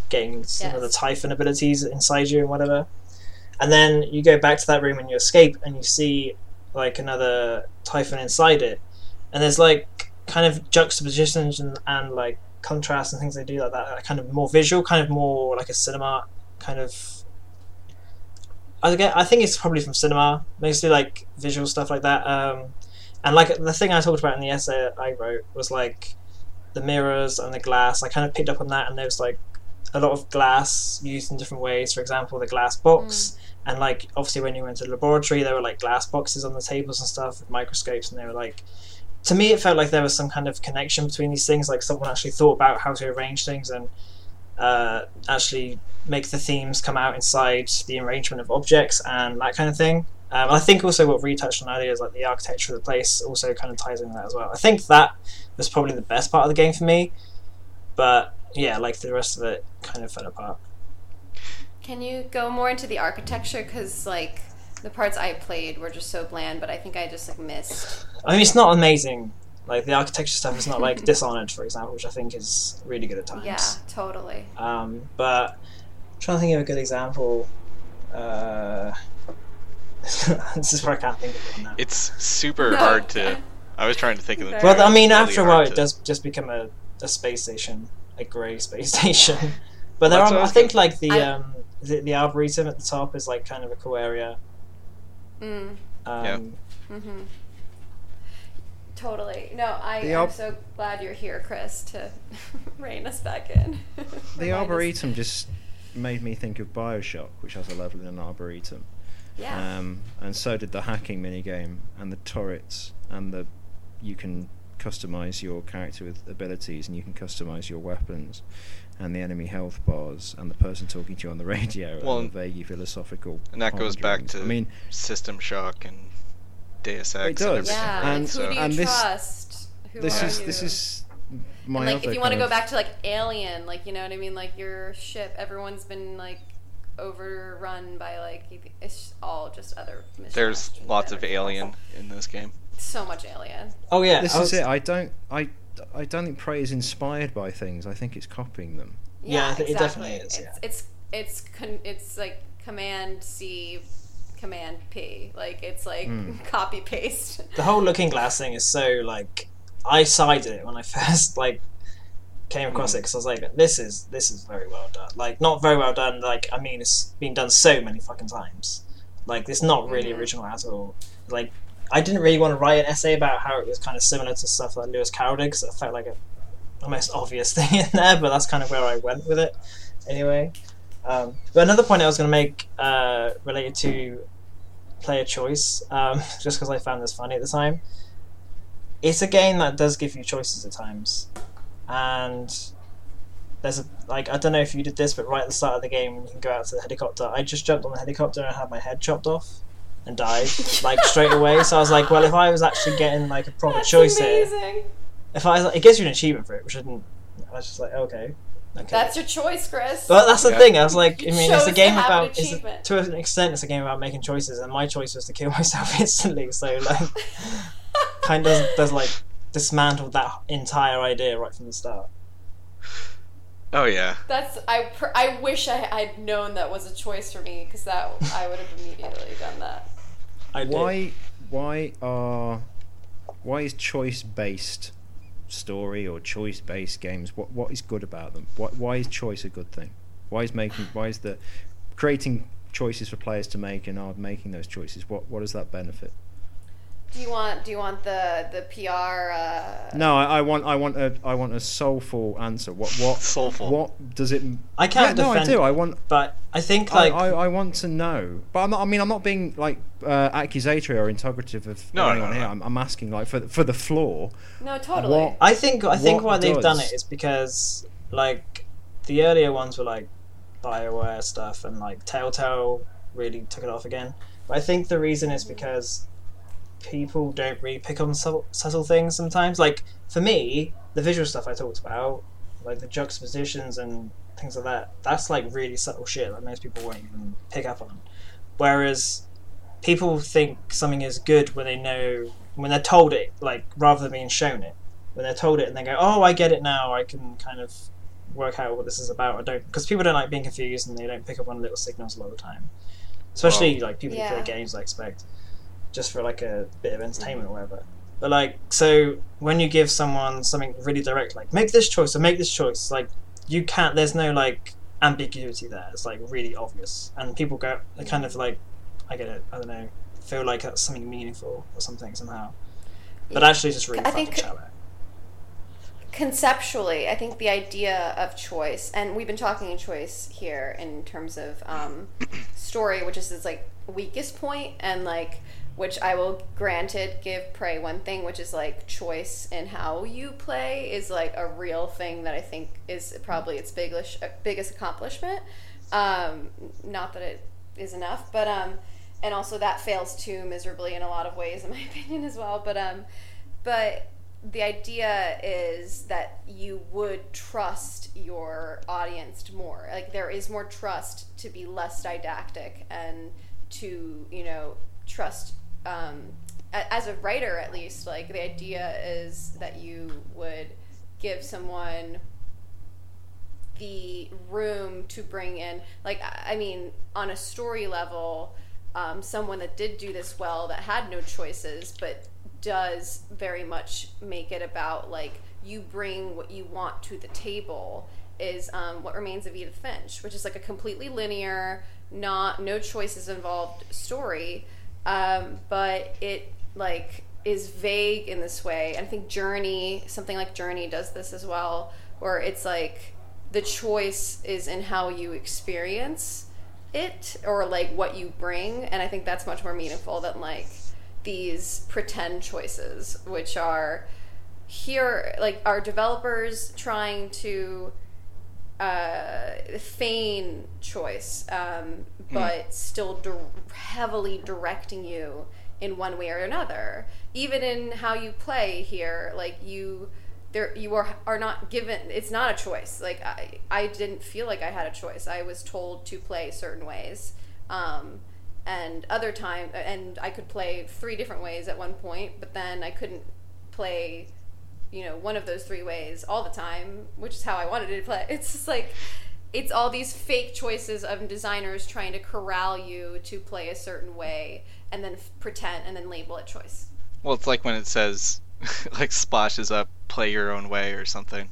getting some of the. Typhon abilities inside you and whatever. And then you go back to that room and you escape, and you see like another Typhon inside it, and there's like kind of juxtapositions and, and like contrasts and things they do like that kind of more visual, kind of more like a cinema kind of. I get. I think it's probably from cinema, mostly like visual stuff like that. Um, and like the thing I talked about in the essay I wrote was like the mirrors and the glass. I kind of picked up on that, and there was like a lot of glass used in different ways. For example, the glass box, and like obviously when you went to the laboratory, there were like glass boxes on the tables and stuff with microscopes, and they were like to me it felt like there was some kind of connection between these things like someone actually thought about how to arrange things and uh, actually make the themes come out inside the arrangement of objects and that kind of thing. Um, I think also what we touched on earlier is like the architecture of the place also kind of ties into that as well. I think that was probably the best part of the game for me but yeah like the rest of it kind of fell apart Can you go more into the architecture? Because like the parts I played were just so bland, but I think I just like missed. I mean it's not amazing like the architecture stuff is not like [LAUGHS] Dishonored for example which I think is really good at times Yeah, totally. Um, but I'm trying to think of a good example. Uh, [LAUGHS] this is where I can't think of one now. It's super No. hard to. I was trying to think of the. Well, I mean, really after a while, hard it does just become a, a space station, a grey space [LAUGHS] station. But there That's are, I I was think, like the I- um, the, the arboretum at the top is like kind of a cool area. Mm, Um, Yeah. hmm Totally. No, I The am arb- so glad you're here, Chris, to [LAUGHS] rein us back in. [LAUGHS] The Remind us- arboretum just made me think of Bioshock, which has a level in an arboretum. Yeah. Um, and so did the hacking minigame and the turrets and the you can customize your character with abilities and you can customize your weapons and the enemy health bars and the person talking to you on the [LAUGHS] radio Well, and the vaguely philosophical and that goes back to I mean System Shock and Deus Ex. It and does. everything, yeah. right? and- who do you and this- trust? Who this are is you? this is my and like other if you want to go back to like Alien, like you know what I mean, like your ship, everyone's been like overrun by like it's all just other. There's lots of Alien in this game. So much Alien. oh yeah, this I is it I don't I I don't think Prey is inspired by things I think it's copying them Yeah, Yeah, I think it exactly. definitely is, It's yeah. it's it's con- it's like Command C, Command P. Like it's like [LAUGHS] Mm. copy paste. the whole Looking Glass thing is so like I sided it when I [LAUGHS] first like came across it because I was like, this is this is very well done. Like not very well done. Like I mean, it's been done so many fucking times. Like it's not really Mhm. original at all. Like I didn't really want to write an essay about how it was kind of similar to stuff like Lewis Carroll did because it felt like a the most obvious [LAUGHS] thing in there. But that's kind of where I went with it anyway. Um, but another point I was going to make uh, related to player choice, um, [LAUGHS] just because I found this funny at the time. It's a game that does give you choices at times, and there's a like I don't know if you did this, but right at the start of the game, when you can go out to the helicopter. I just jumped on the helicopter and had my head chopped off and died like straight away. So I was like, well, if I was actually getting like a proper That's choice here, if I was, like, it gives you an achievement for it, which I didn't. I was just like, okay, okay. That's your choice, Chris. But that's the Yeah. thing. I was like, I mean, it's a game have an about. It's a, to an extent, it's a game about making choices, and my choice was to kill [LAUGHS] myself instantly. So like, [LAUGHS] kind of does like dismantled that entire idea right from the start. Oh yeah. That's I. I wish I I'd known that was a choice for me because that I would have immediately done that. I did. why why are why is choice based story or choice based games what what is good about them why, why is choice a good thing why is making why is the creating choices for players to make and are making those choices what what does that benefit Do you want Do you want the the PR? Uh, no I, I want i want a i want a soulful answer what what Soulful. what does it I can't yeah, no i do i want but I think like I, I want to know, but I'm not, I mean, I'm not being like uh, accusatory or interrogative of No, anyone no, here. no. I'm, I'm asking like for for the flaw. No, totally. What- I think I think what why they've done does- it is because like the earlier ones were like Bioware stuff and like Telltale really took it off again. But I think the reason is because people don't really pick on subtle, subtle things sometimes. Like for me, the visual stuff I talked about, like the juxtapositions and things like that, that's like really subtle shit that most people won't even pick up on. Whereas people think something is good when they know when they're told it, like rather than being shown it. When they're told it and they go, "Oh, I get it now. I can kind of work out what this is about." I don't because people don't like being confused and they don't pick up on little signals a lot of the time. Especially like people who play games, I expect, just for like a bit of entertainment or whatever. But like, so when you give someone something really direct, like make this choice or make this choice, like you can't. There's no like ambiguity there. It's like really obvious, and people go, they kind of like, I get it. I don't know, feel like that's something meaningful or something somehow. But actually, just really I fun think- to chat about. conceptually, I think the idea of choice, and we've been talking choice here in terms of um, story, which is its like weakest point, and like which I will granted give Prey one thing, which is like choice in how you play is like a real thing that I think is probably its biggest biggest accomplishment. Um, not that it is enough, but um, and also that fails too miserably in a lot of ways, in my [LAUGHS] opinion, as well. But um, but the idea is that you would trust your audience more. Like there is more trust to be less didactic and to you know trust. Um, a- as a writer, at least, like the idea is that you would give someone the room to bring in like i mean on a story level um, someone that did do this well that had no choices but does very much make it about like you bring what you want to the table is um, what remains of edith finch which is like a completely linear not no choices involved story um, but it like is vague in this way. And i think journey something like journey does this as well where it's like the choice is in how you experience it or like what you bring. And i think that's much more meaningful than like these pretend choices which are here like are developers trying to uh, feign choice? Um, but still dir- heavily directing you in one way or another. Even in how you play here like you there you are are not given it's not a choice. Like i i didn't feel like i had a choice. I was told to play certain ways um and other time and i could play three different ways at one point but then i couldn't play you know one of those three ways all the time which is how i wanted to play. [LAUGHS] It's just like it's all these fake choices of designers trying to corral you to play a certain way and then f- pretend and then label it choice Well, it's like when it says, [LAUGHS] like, splashes up, play your own way or something.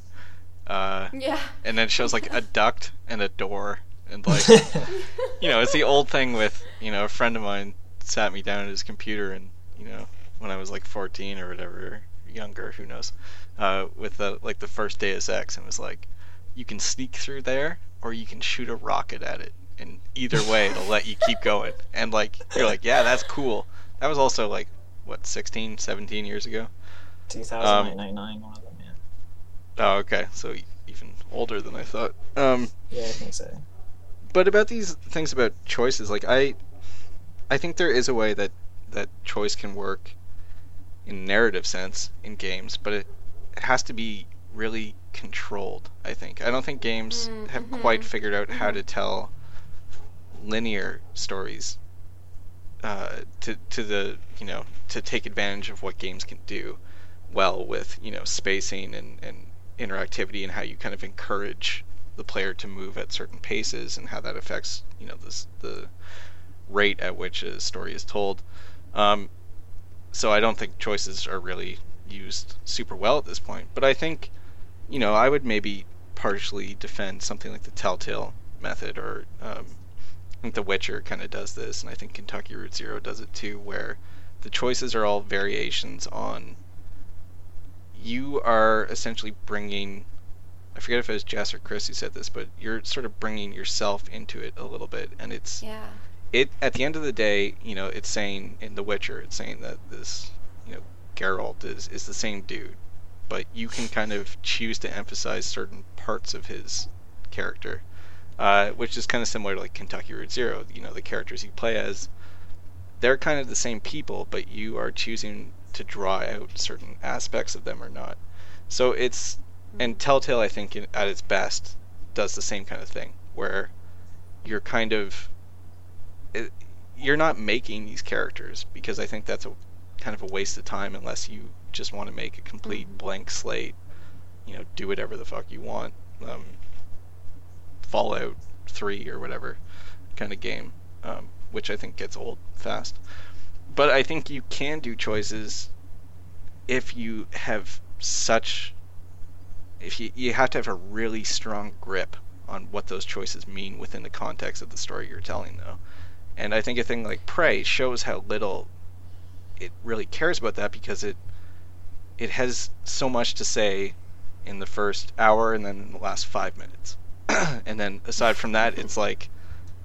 Uh, yeah and then it shows, like, a [LAUGHS] duct and a door. And, like, [LAUGHS] you know, it's the old thing with, you know, a friend of mine sat me down at his computer and, you know, when I was, like, 14 or whatever, younger, who knows, uh, with, the, like, the first Deus Ex and was like, you can sneak through there or you can shoot a rocket at it. And either way, it'll let you keep going. And, like, you're like, yeah, that's cool. That was also, like, what, 16, 17 years ago? 2099, one of them, yeah. Oh, okay. So even older than I thought. Um, Yeah, I think so. but about these things about choices, like I, I think there is a way that that choice can work in narrative sense in games, but it has to be really controlled. I think. I don't think games Mm, have quite figured out how to tell linear stories. Uh, to to the you know to take advantage of what games can do well with you know spacing and, and interactivity and how you kind of encourage the player to move at certain paces and how that affects you know this the rate at which a story is told. Um, so I don't think choices are really used super well at this point. But I think you know I would maybe partially defend something like the Telltale method or um, I think The Witcher kind of does this, and I think Kentucky Route Zero does it too, where the choices are all variations on. You are essentially bringing. I forget if it was Jess or Chris who said this, but you're sort of bringing yourself into it a little bit, and it's yeah it. At the end of the day, you know, it's saying in The Witcher, it's saying that this, you know, Geralt is is the same dude, but you can kind of choose to emphasize certain parts of his character uh, which is kind of similar to like Kentucky Route Zero. You know, the characters you play as they're kind of the same people, but you are choosing to draw out certain aspects of them or not. So it's and Telltale, I think, in, at its best, does the same kind of thing where you're kind of it, you're not making these characters because I think that's a kind of a waste of time unless you just want to make a complete Mhm. blank slate. You know, do whatever the fuck you want. Um, Fallout Three or whatever kind of game, um, which I think gets old fast. But I think you can do choices if you have such if you you have to have a really strong grip on what those choices mean within the context of the story you're telling though. And I think a thing like Prey shows how little it really cares about that because it it has so much to say in the first hour and then in the last 5 minutes. [CLEARS THROAT] and then aside from that it's like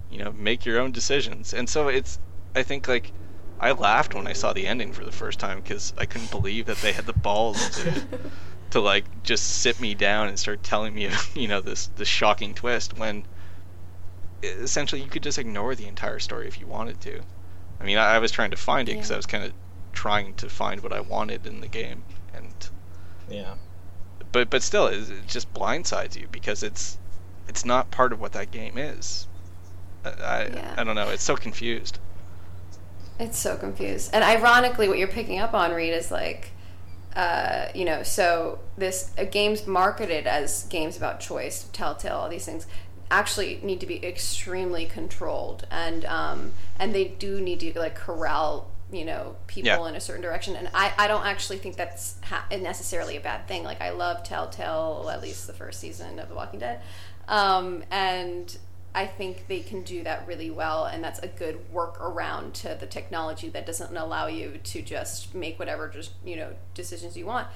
you know make your own decisions. And so it's I think like I laughed when I saw the ending for the first time because I couldn't believe that they had the balls to [LAUGHS] to like just sit me down and start telling me [LAUGHS] you know this this shocking twist when essentially you could just ignore the entire story if you wanted to. I mean, I, I was trying to find it because Yeah. I was kind of trying to find what I wanted in the game, Yeah. but but still, it, it just blindsides you because it's it's not part of what that game is. I I, Yeah. I don't know. It's so confused. It's so confused. And ironically, what you're picking up on, Reid, is like, uh, you know, so this uh, games marketed as games about choice, Telltale, all these things, actually need to be extremely controlled, and um, and they do need to like corral, you know, people Yeah. in a certain direction. And I, I don't actually think that's ha- necessarily a bad thing. Like I love Telltale, at least the first season of The Walking Dead, um, and I think they can do that really well, and that's a good workaround to the technology that doesn't allow you to just make whatever just you know decisions you want.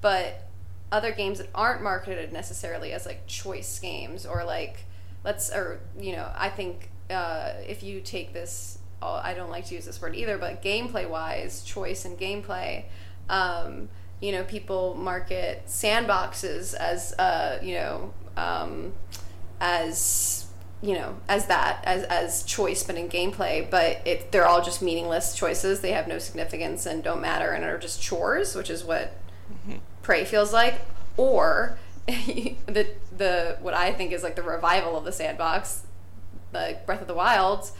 But other games that aren't marketed necessarily as like choice games or like let's or you know I think uh, if you take this, I don't like to use this word either, but gameplay wise, choice and gameplay. Um, you know, people market sandboxes as uh, you know um, as you know as that as as choice but in gameplay but it they're all just meaningless choices they have no significance and don't matter and are just chores which is what prey feels like or [LAUGHS] the the what i think is like the revival of the sandbox like breath of the wild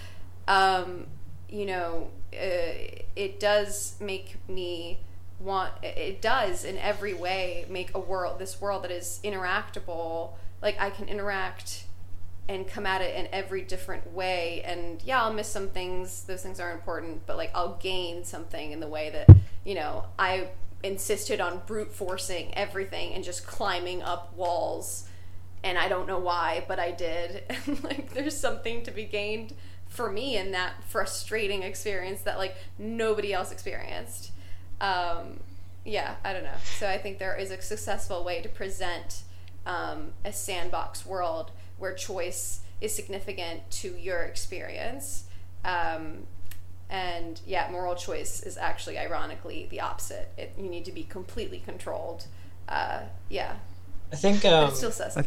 um you know uh, it does make me want it does in every way make a world this world that is interactable like i can interact and come at it in every different way. And yeah i'll miss some things those things are important but like i'll gain something in the way that you know i insisted on brute forcing everything and just climbing up walls. And i don't know why but i did. [LAUGHS] And like there's something to be gained for me in that frustrating experience that like nobody else experienced um, yeah i don't know so i think there is a successful way to present um, a sandbox world where choice is significant to your experience. Um, and yeah, moral choice is actually ironically the opposite. It, you need to be completely controlled. Uh, yeah, I think um, it still says I-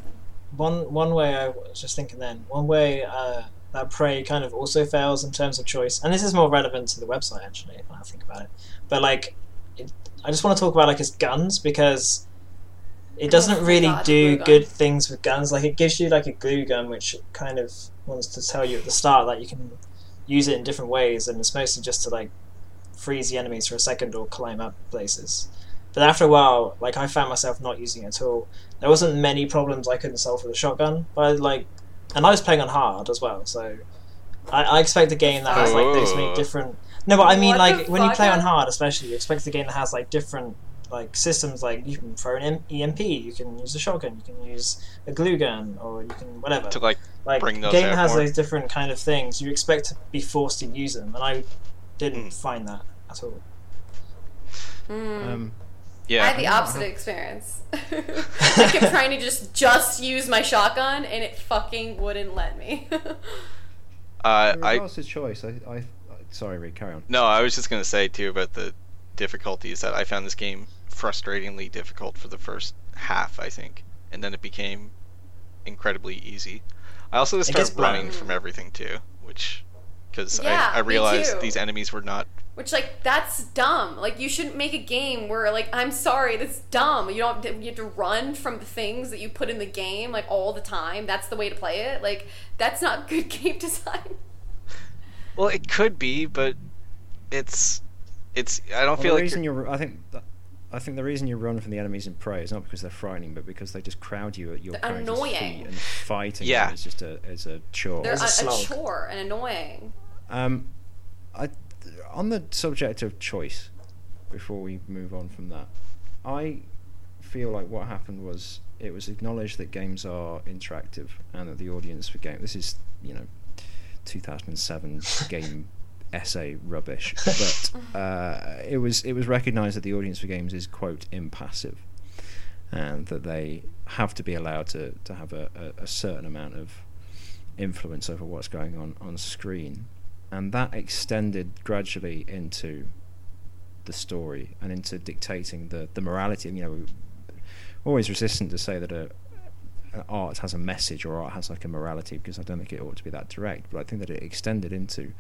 one one way I was just thinking then one way uh, that prey kind of also fails in terms of choice, and this is more relevant to the website actually when I think about it. But like, it, I just want to talk about like his guns because it doesn't really do good things with guns. Like it gives you like a glue gun, which kind of wants to tell you at the start that you can use it in different ways, and it's mostly just to like freeze the enemies for a second or climb up places. But after a while, like I found myself not using it at all. There wasn't many problems I couldn't solve with a shotgun, but like, and I was playing on hard as well, so I, I expect a game that has like those many Oh. different. No, but I mean, What like when you fuck? play on hard, especially, you expect a game that has like different like systems. Like you can throw an M- EMP, you can use a shotgun, you can use a glue gun, or you can whatever. To like like bring those game out has more. those different kind of things. You expect to be forced to use them, and I didn't Mm. find that at all. Mm. Um, I had the opposite experience. [LAUGHS] I kept trying to just just use my shotgun, and it fucking wouldn't let me. [LAUGHS] uh, in I regards to choice, I, I, sorry, Reid, carry on. No, I was just gonna say too about the difficulties that I found this game frustratingly difficult for the first half, I think, and then it became incredibly easy. I also just started running from everything too, which because Yeah, I, I me realized too. these enemies were not. Which like that's dumb. Like you shouldn't make a game where like I'm sorry, that's dumb. You don't you have to run from the things that you put in the game like all the time. That's the way to play it. Like that's not [LAUGHS] good game design. Well, it could be, but it's it's. I don't Well, feel the like reason you're, I think, that, I think the reason you run from the enemies in prey is not because they're frightening, but because they just crowd you at your annoying. feet and fighting Yeah. you is just a is a chore. They're a, a a chore and annoying. Um, I, on the subject of choice, before we move on from that, I feel like what happened was it was acknowledged that games are interactive and that the audience for game. This is you know, 2007 [LAUGHS] game essay rubbish, but uh, it was it was recognised that the audience for games is quote impassive, and that they have to be allowed to to have a, a, a certain amount of influence over what's going on on screen, and that extended gradually into the story and into dictating the the morality. You know, always resistant to say that a art has a message or art has like a morality because I don't think it ought to be that direct. But I think that it extended into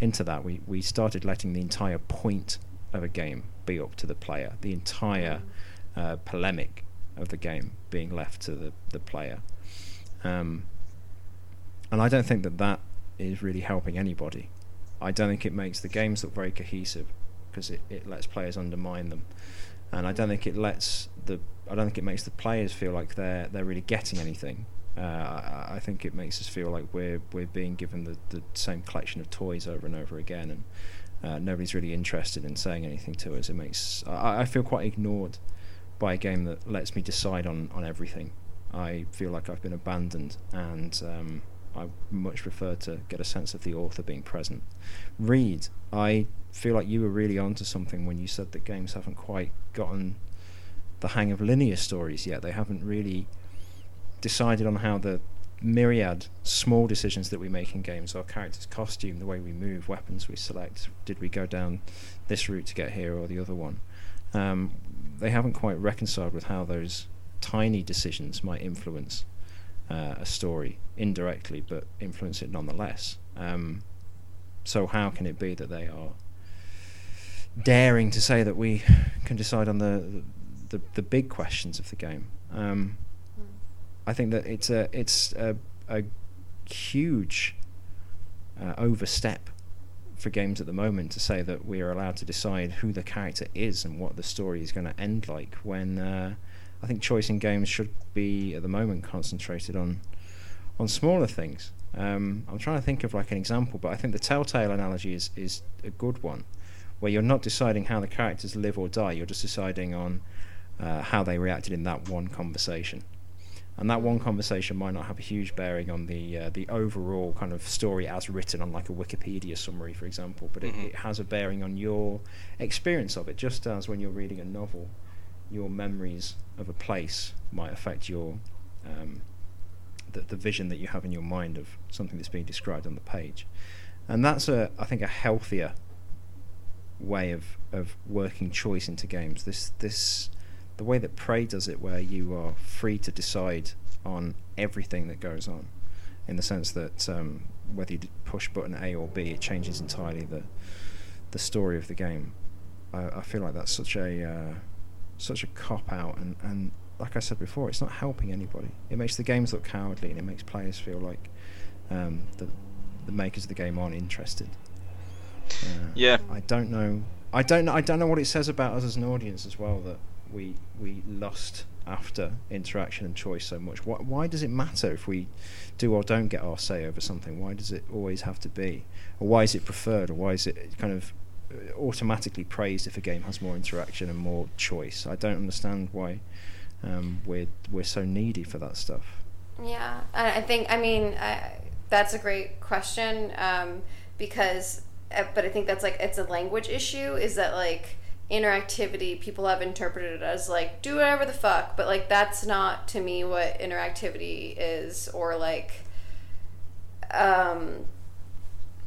into that. We we started letting the entire point of a game be up to the player. The entire uh, polemic of the game being left to the the player. Um, and I don't think that that is really helping anybody. I don't think it makes the games look very cohesive because it, it lets players undermine them, and I don't think it lets the I don't think it makes the players feel like they're they're really getting anything. Uh, I, I think it makes us feel like we're we're being given the, the same collection of toys over and over again, and uh, nobody's really interested in saying anything to us. It makes I, I feel quite ignored by a game that lets me decide on, on everything. I feel like I've been abandoned, and um, I much prefer to get a sense of the author being present. Reid, I feel like you were really onto something when you said that games haven't quite gotten the hang of linear stories yet. They haven't really decided on how the myriad small decisions that we make in games, our character's costume, the way we move, weapons we select, did we go down this route to get here or the other one? Um, they haven't quite reconciled with how those tiny decisions might influence uh, a story indirectly, but influence it nonetheless. Um, so how can it be that they are daring to say that we can decide on the the, the big questions of the game? Um, I think that it's a it's a, a huge uh, overstep for games at the moment to say that we are allowed to decide who the character is and what the story is going to end like when uh, I think choice in games should be at the moment concentrated on on smaller things. Um, I'm trying to think of like an example, but I think the Telltale analogy is is a good one, where you're not deciding how the characters live or die. You're just deciding on uh, how they reacted in that one conversation, and that one conversation might not have a huge bearing on the uh, the overall kind of story as written on like a Wikipedia summary, for example. But it, Mhm. it has a bearing on your experience of it, just as when you're reading a novel, your memories of a place might affect your um, the, the vision that you have in your mind of something that's being described on the page, and that's a I think a healthier way of, of working choice into games. This this the way that Prey does it, where you are free to decide on everything that goes on, in the sense that um, whether you push button A or B, it changes entirely the the story of the game. I, I feel like that's such a uh, such a cop out, and, and like I said before, it's not helping anybody. It makes the games look cowardly, and it makes players feel like um, the the makers of the game aren't interested. Uh, Yeah. I don't know. I don't. know- I don't know what it says about us as an audience as well that we we lust after interaction and choice so much. Why, why does it matter if we do or don't get our say over something? Why does it always have to be? Or why is it preferred? Or why is it kind of automatically praised if a game has more interaction and more choice? I don't understand why um, we're we're so needy for that stuff. Yeah, I think I mean I, that's a great question um, because, uh, but I think that's like it's a language issue. Is that like interactivity? People have interpreted it as like do whatever the fuck, but like that's not to me what interactivity is, or like. Um,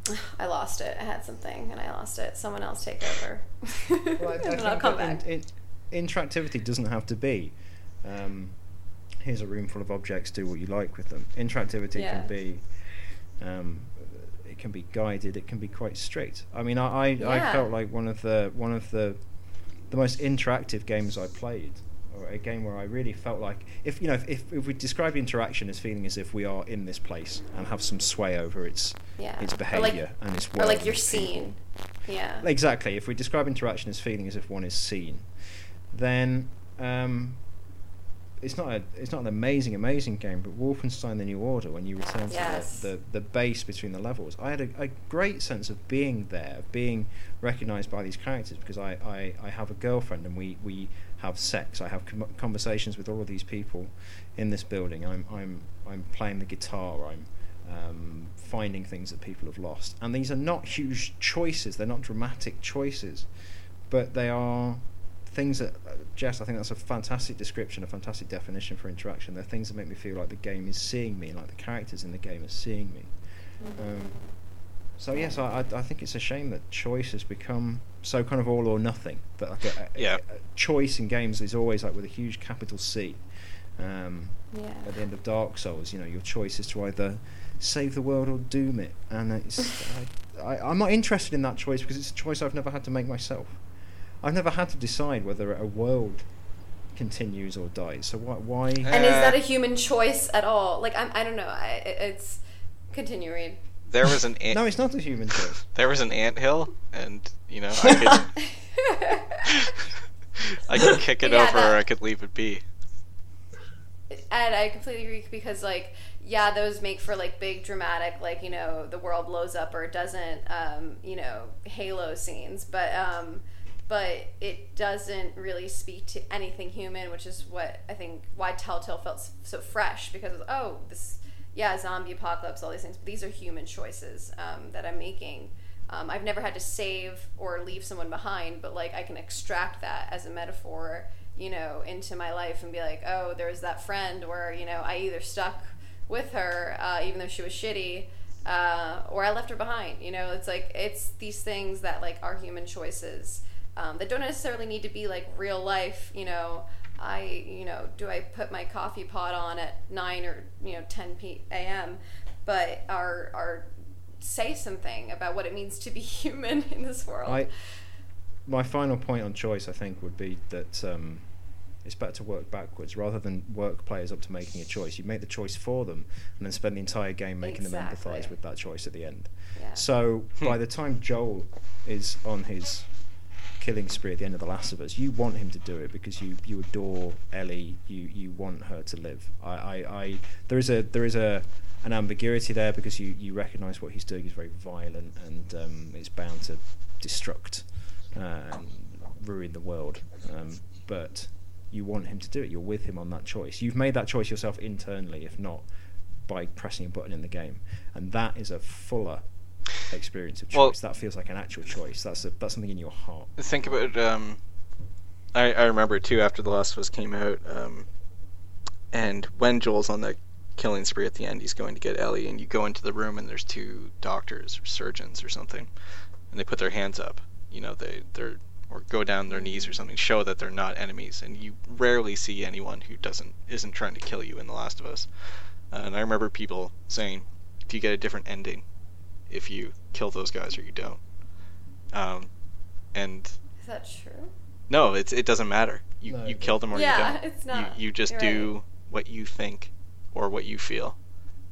[SIGHS] I lost it. I had something and I lost it. Someone else take over, Well, I- [LAUGHS] I and I'll come back. in- in- interactivity doesn't have to be. Um, here's a room full of objects. Do what you like with them. Interactivity Yeah. can be. Um, it can be guided, it can be quite strict. I mean, I I, I felt like one of the one of the the most interactive games I played, or a game where I really felt like if you know if, if, if we describe interaction as feeling as if we are in this place and have some sway over its Yeah. its behaviour like- and its world Or like you're seen. Yeah. Exactly. If we describe interaction as feeling as if one is seen, then um, it's not a it's not an amazing amazing game. But Wolfenstein: The New Order, when you return Yes. to the, the the base between the levels, I had a, a great sense of being there, of being recognised by these characters because I, I, I have a girlfriend and we, we have sex. I have com- conversations with all of these people in this building. I'm I'm I'm playing the guitar. I'm um, finding things that people have lost. And these are not huge choices, they're not dramatic choices, but they are things that, uh, Jess, I think that's a fantastic description, a fantastic definition for interaction. They're things that make me feel like the game is seeing me, like the characters in the game are seeing me. Um, so yes, I, I I think it's a shame that choice has become so kind of all or nothing. That like a, a- Yeah. a choice in games is always like with a huge capital C. Um, Yeah. at the end of Dark Souls, you know, your choice is to either save the world or doom it, and it's [LAUGHS] I, I, I'm not interested in that choice because it's a choice I've never had to make myself. I've never had to decide whether a world continues or dies. So why? why And is that a Uh, human choice at all? Like I'm, I don't know. I, it's continue read. There was an [LAUGHS] ant, no, it's not a human choice. [LAUGHS] there was an ant hill, and you know I could [LAUGHS] I could kick it Yeah, over, or I could leave it be. and I completely agree because like yeah, those make for like big dramatic like you know the world blows up or it doesn't um, you know Halo scenes, but um, but it doesn't really speak to anything human, which is what I think why Telltale felt s- so fresh because oh this yeah zombie apocalypse all these things, but these are human choices um, that I'm making. Um, I've never had to save or leave someone behind, but like I can extract that as a metaphor, you know, into my life and be like, oh, there's that friend where you know I either stuck with her uh, even though she was shitty, uh, or I left her behind. You know, it's like it's these things that like are human choices um, that don't necessarily need to be like real life. You know, I you know do I put my coffee pot on at nine or you know ten p a.m. But are are say something about what it means to be [LAUGHS] human in this world. I, my final point on choice, I think, would be that um, it's better to work backwards rather than work players up to making a choice. You make the choice for them, and then spend the entire game making them empathise with that choice at the end. yeah. So by the time Joel is on his killing spree at the end of The Last of Us, you want him to do it because you, you adore Ellie. You you want her to live. I, I, I there is a there is a an ambiguity there because you, you recognise what he's doing is very violent and um, is bound to destruct uh, and ruin the world. Um, but you want him to do it. You're with him on that choice. You've made that choice yourself internally, if not by pressing a button in the game, and that is a fuller experience of choice. Well- that feels like an actual choice. That's a, that's something in your heart. Think about um, I I remember too after The Last of Us came out, um, and when Joel's on the killing spree at the end, he's going to get Ellie, and you go into the room and there's two doctors or surgeons or something, and they put their hands up. You know, they they're or go down their knees or something, show that they're not enemies, and you rarely see anyone who doesn't isn't trying to kill you in The Last of Us. Uh, and I remember people saying, "If you get a different ending if you kill those guys or you don't?" Um, and Is that true? no, it's it doesn't matter. You No, you it kill them or Yeah, you don't. it's not. You you just You're do right. what you think or what you feel.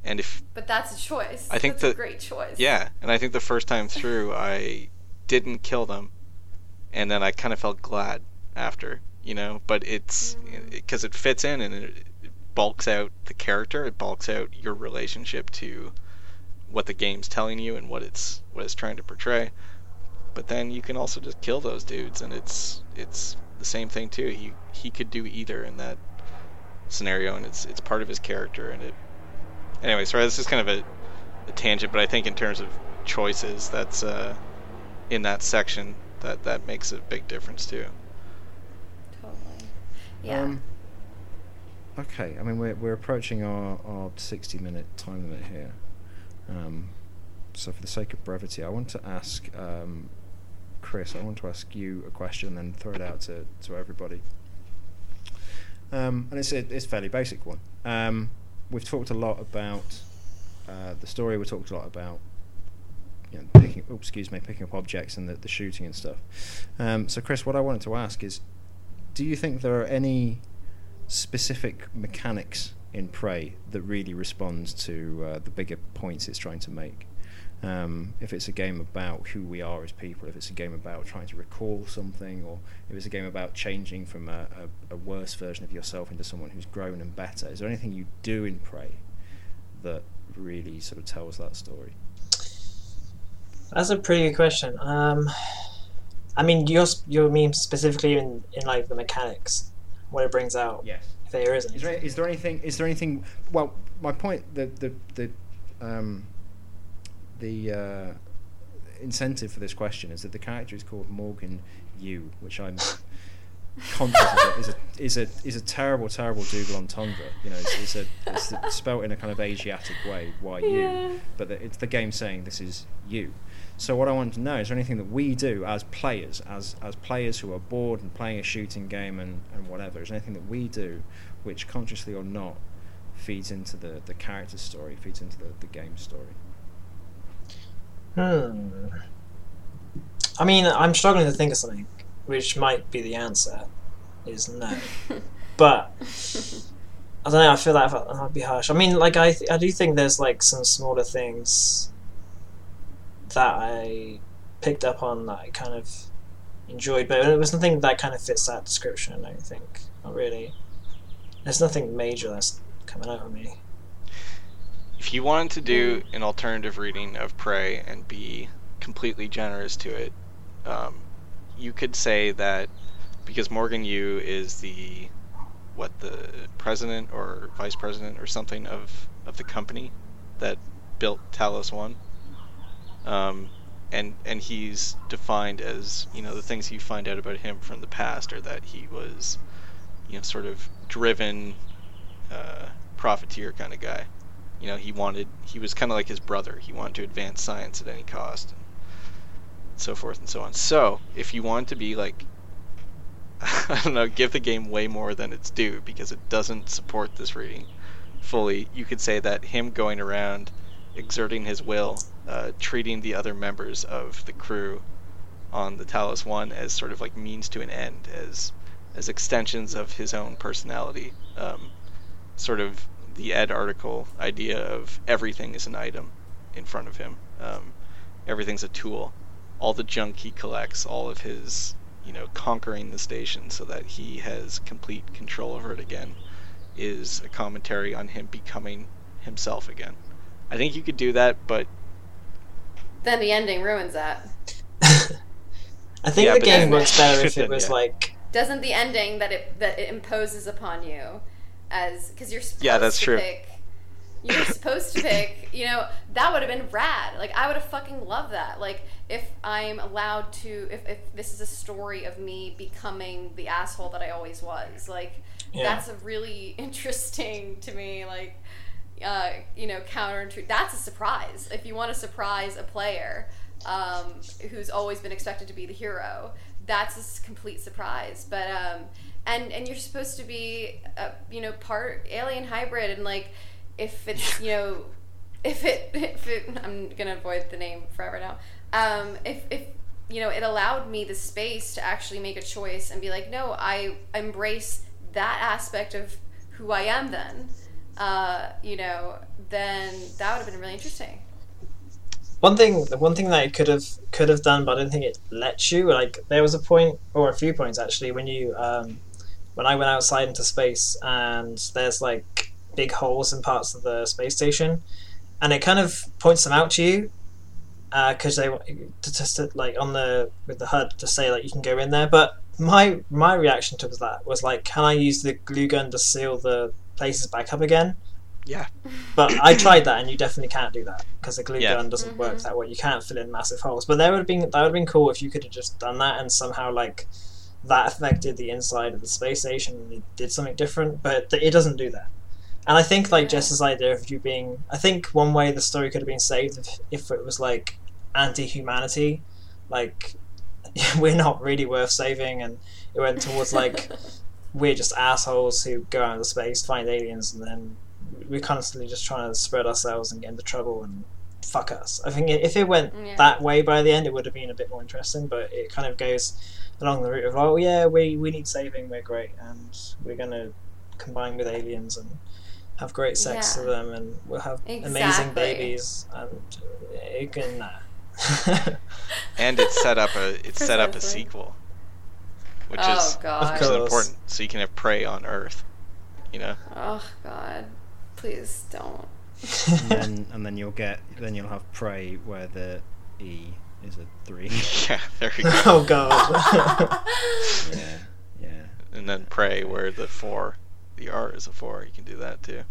And if But that's a choice. I think that's a great choice. yeah, and I think the first time through [LAUGHS] I didn't kill them, and then I kind of felt glad after, you know. But it's Mm. because it fits in and it, it bulks out the character. It bulks out your relationship to what the game's telling you and what it's what it's trying to portray. But then you can also just kill those dudes, and it's it's the same thing too. He he could do either in that scenario, and it's it's part of his character. And it anyway. Sorry, this is kind of a, a tangent, but I think in terms of choices, that's uh, in that section that that makes a big difference too. Totally. Yeah. Um, [LAUGHS] okay, I mean we're we're approaching our, our sixty minute time limit here. Um, so for the sake of brevity, I want to ask um, Chris. I want to ask you a question, and then throw it out to, to everybody. Um, and it's a it's a fairly basic one. Um, we've talked a lot about uh, the story. We've talked a lot about you know, picking, oh, excuse me, picking up objects and the, the shooting and stuff. Um, so, Chris, what I wanted to ask is, do you think there are any specific mechanics in Prey that really responds to uh, the bigger points it's trying to make? Um, if it's a game about who we are as people, if it's a game about trying to recall something, or if it's a game about changing from a, a, a worse version of yourself into someone who's grown and better, is there anything you do in Prey that really sort of tells that story? That's a pretty good question. Um, I mean, you you mean specifically in, in like the mechanics, what it brings out. Yes. There isn't. Is there, is there anything? Is there anything? Well, my point, the the the um, the uh, incentive for this question is that the character is called Morgan Yu, which I'm [LAUGHS] conscious of is a is a is a terrible terrible double entendre. You know, it's, it's a it's spelt in a kind of Asiatic way, Y U, Yeah. but the, it's the game saying this is you. So what I want to know is there anything that we do as players, as as players who are bored and playing a shooting game and, and whatever, is there anything that we do which consciously or not feeds into the, the character story, feeds into the, the game story? Hmm. I mean, I'm struggling to think of something, which might be the answer. Is no, [LAUGHS] but I don't know. I feel like that would be harsh. I mean, like I, th- I do think there's like some smaller things that I picked up on that I kind of enjoyed, but it was nothing that kind of fits that description. I don't think. Not really. There's nothing major that's coming out of me. If you wanted to do an alternative reading of Prey and be completely generous to it, um, you could say that because Morgan Yu is the what the president or vice president or something of of the company that built Talos One, um, and and he's defined as you know the things you find out about him from the past are that he was you know sort of driven uh, profiteer kind of guy. You know he wanted he was kind of like his brother. He wanted to advance science at any cost and so forth and so on. So if you want to be like [LAUGHS] i don't know give the game way more than it's due because it doesn't support this reading fully you could say that him going around exerting his will uh, treating the other members of the crew on the talos one as sort of like means to an end as as extensions of his own personality um, sort of the Ed article idea of everything is an item in front of him. Um, everything's a tool. All the junk he collects, all of his, you know, conquering the station so that he has complete control over it again, is a commentary on him becoming himself again. I think you could do that, but Then the ending ruins that. [LAUGHS] I think Yeah, the game then- works [LAUGHS] better if it was yeah. like Doesn't the ending that it that it imposes upon you as because you're supposed Yeah, that's to true. pick you're supposed to pick you know that would have been rad like i would have fucking loved that like if i'm allowed to if, if this is a story of me becoming the asshole that i always was like Yeah. that's a really [LAUGHS] interesting to me like uh, you know counterintuitive that's a surprise. If you want to surprise a player um, who's always been expected to be the hero that's a complete surprise. But um, and and you're supposed to be uh, you know part alien hybrid and like if it's [LAUGHS] you know if it [LAUGHS] if it I'm gonna avoid the name forever now. Um, if if you know it allowed me the space to actually make a choice and be like no I embrace that aspect of who I am then uh, you know then that would have been really interesting one thing. One thing that it could have could have done, but I don't think it lets you. Like there was a point, or a few points actually, when you um, when I went outside into space, and there's like big holes in parts of the space station, and it kind of points them out to you because they to just to, like on the with the HUD to say like you can go in there. But my my reaction to that was like, can I use the glue gun to seal the places back up again? yeah, But I tried that, and you definitely can't do that because the glue Yeah. gun doesn't work Mhm. that way. You can't fill in massive holes. But that would have been that would have been cool if you could have just done that and somehow like that affected the inside of the space station and it did something different. But th- it doesn't do that. And I think like Yeah. Jess's idea of you being, I think one way the story could have been saved if, if it was like anti-humanity, like [LAUGHS] we're not really worth saving, and it went towards like [LAUGHS] we're just assholes who go out into space, find aliens, and then we're constantly just trying to spread ourselves and get into trouble and fuck us. I think if it went Yeah. that way by the end, it would have been a bit more interesting. But it kind of goes along the route of, oh yeah, we we need saving, we're great, and we're gonna combine with aliens and have great sex Yeah. to them, and we'll have amazing babies, and it can. Nah. [LAUGHS] and it set up a it set up a sequel, which oh is god. which is oh, important. So you can have prey on Earth. You know. Oh god. Please don't. and then [LAUGHS] and then you'll get then you'll have prey where the E is a three. [LAUGHS] yeah, there you go. oh god. [LAUGHS] yeah, yeah. and then prey where the four, the R is a four. You can do that too.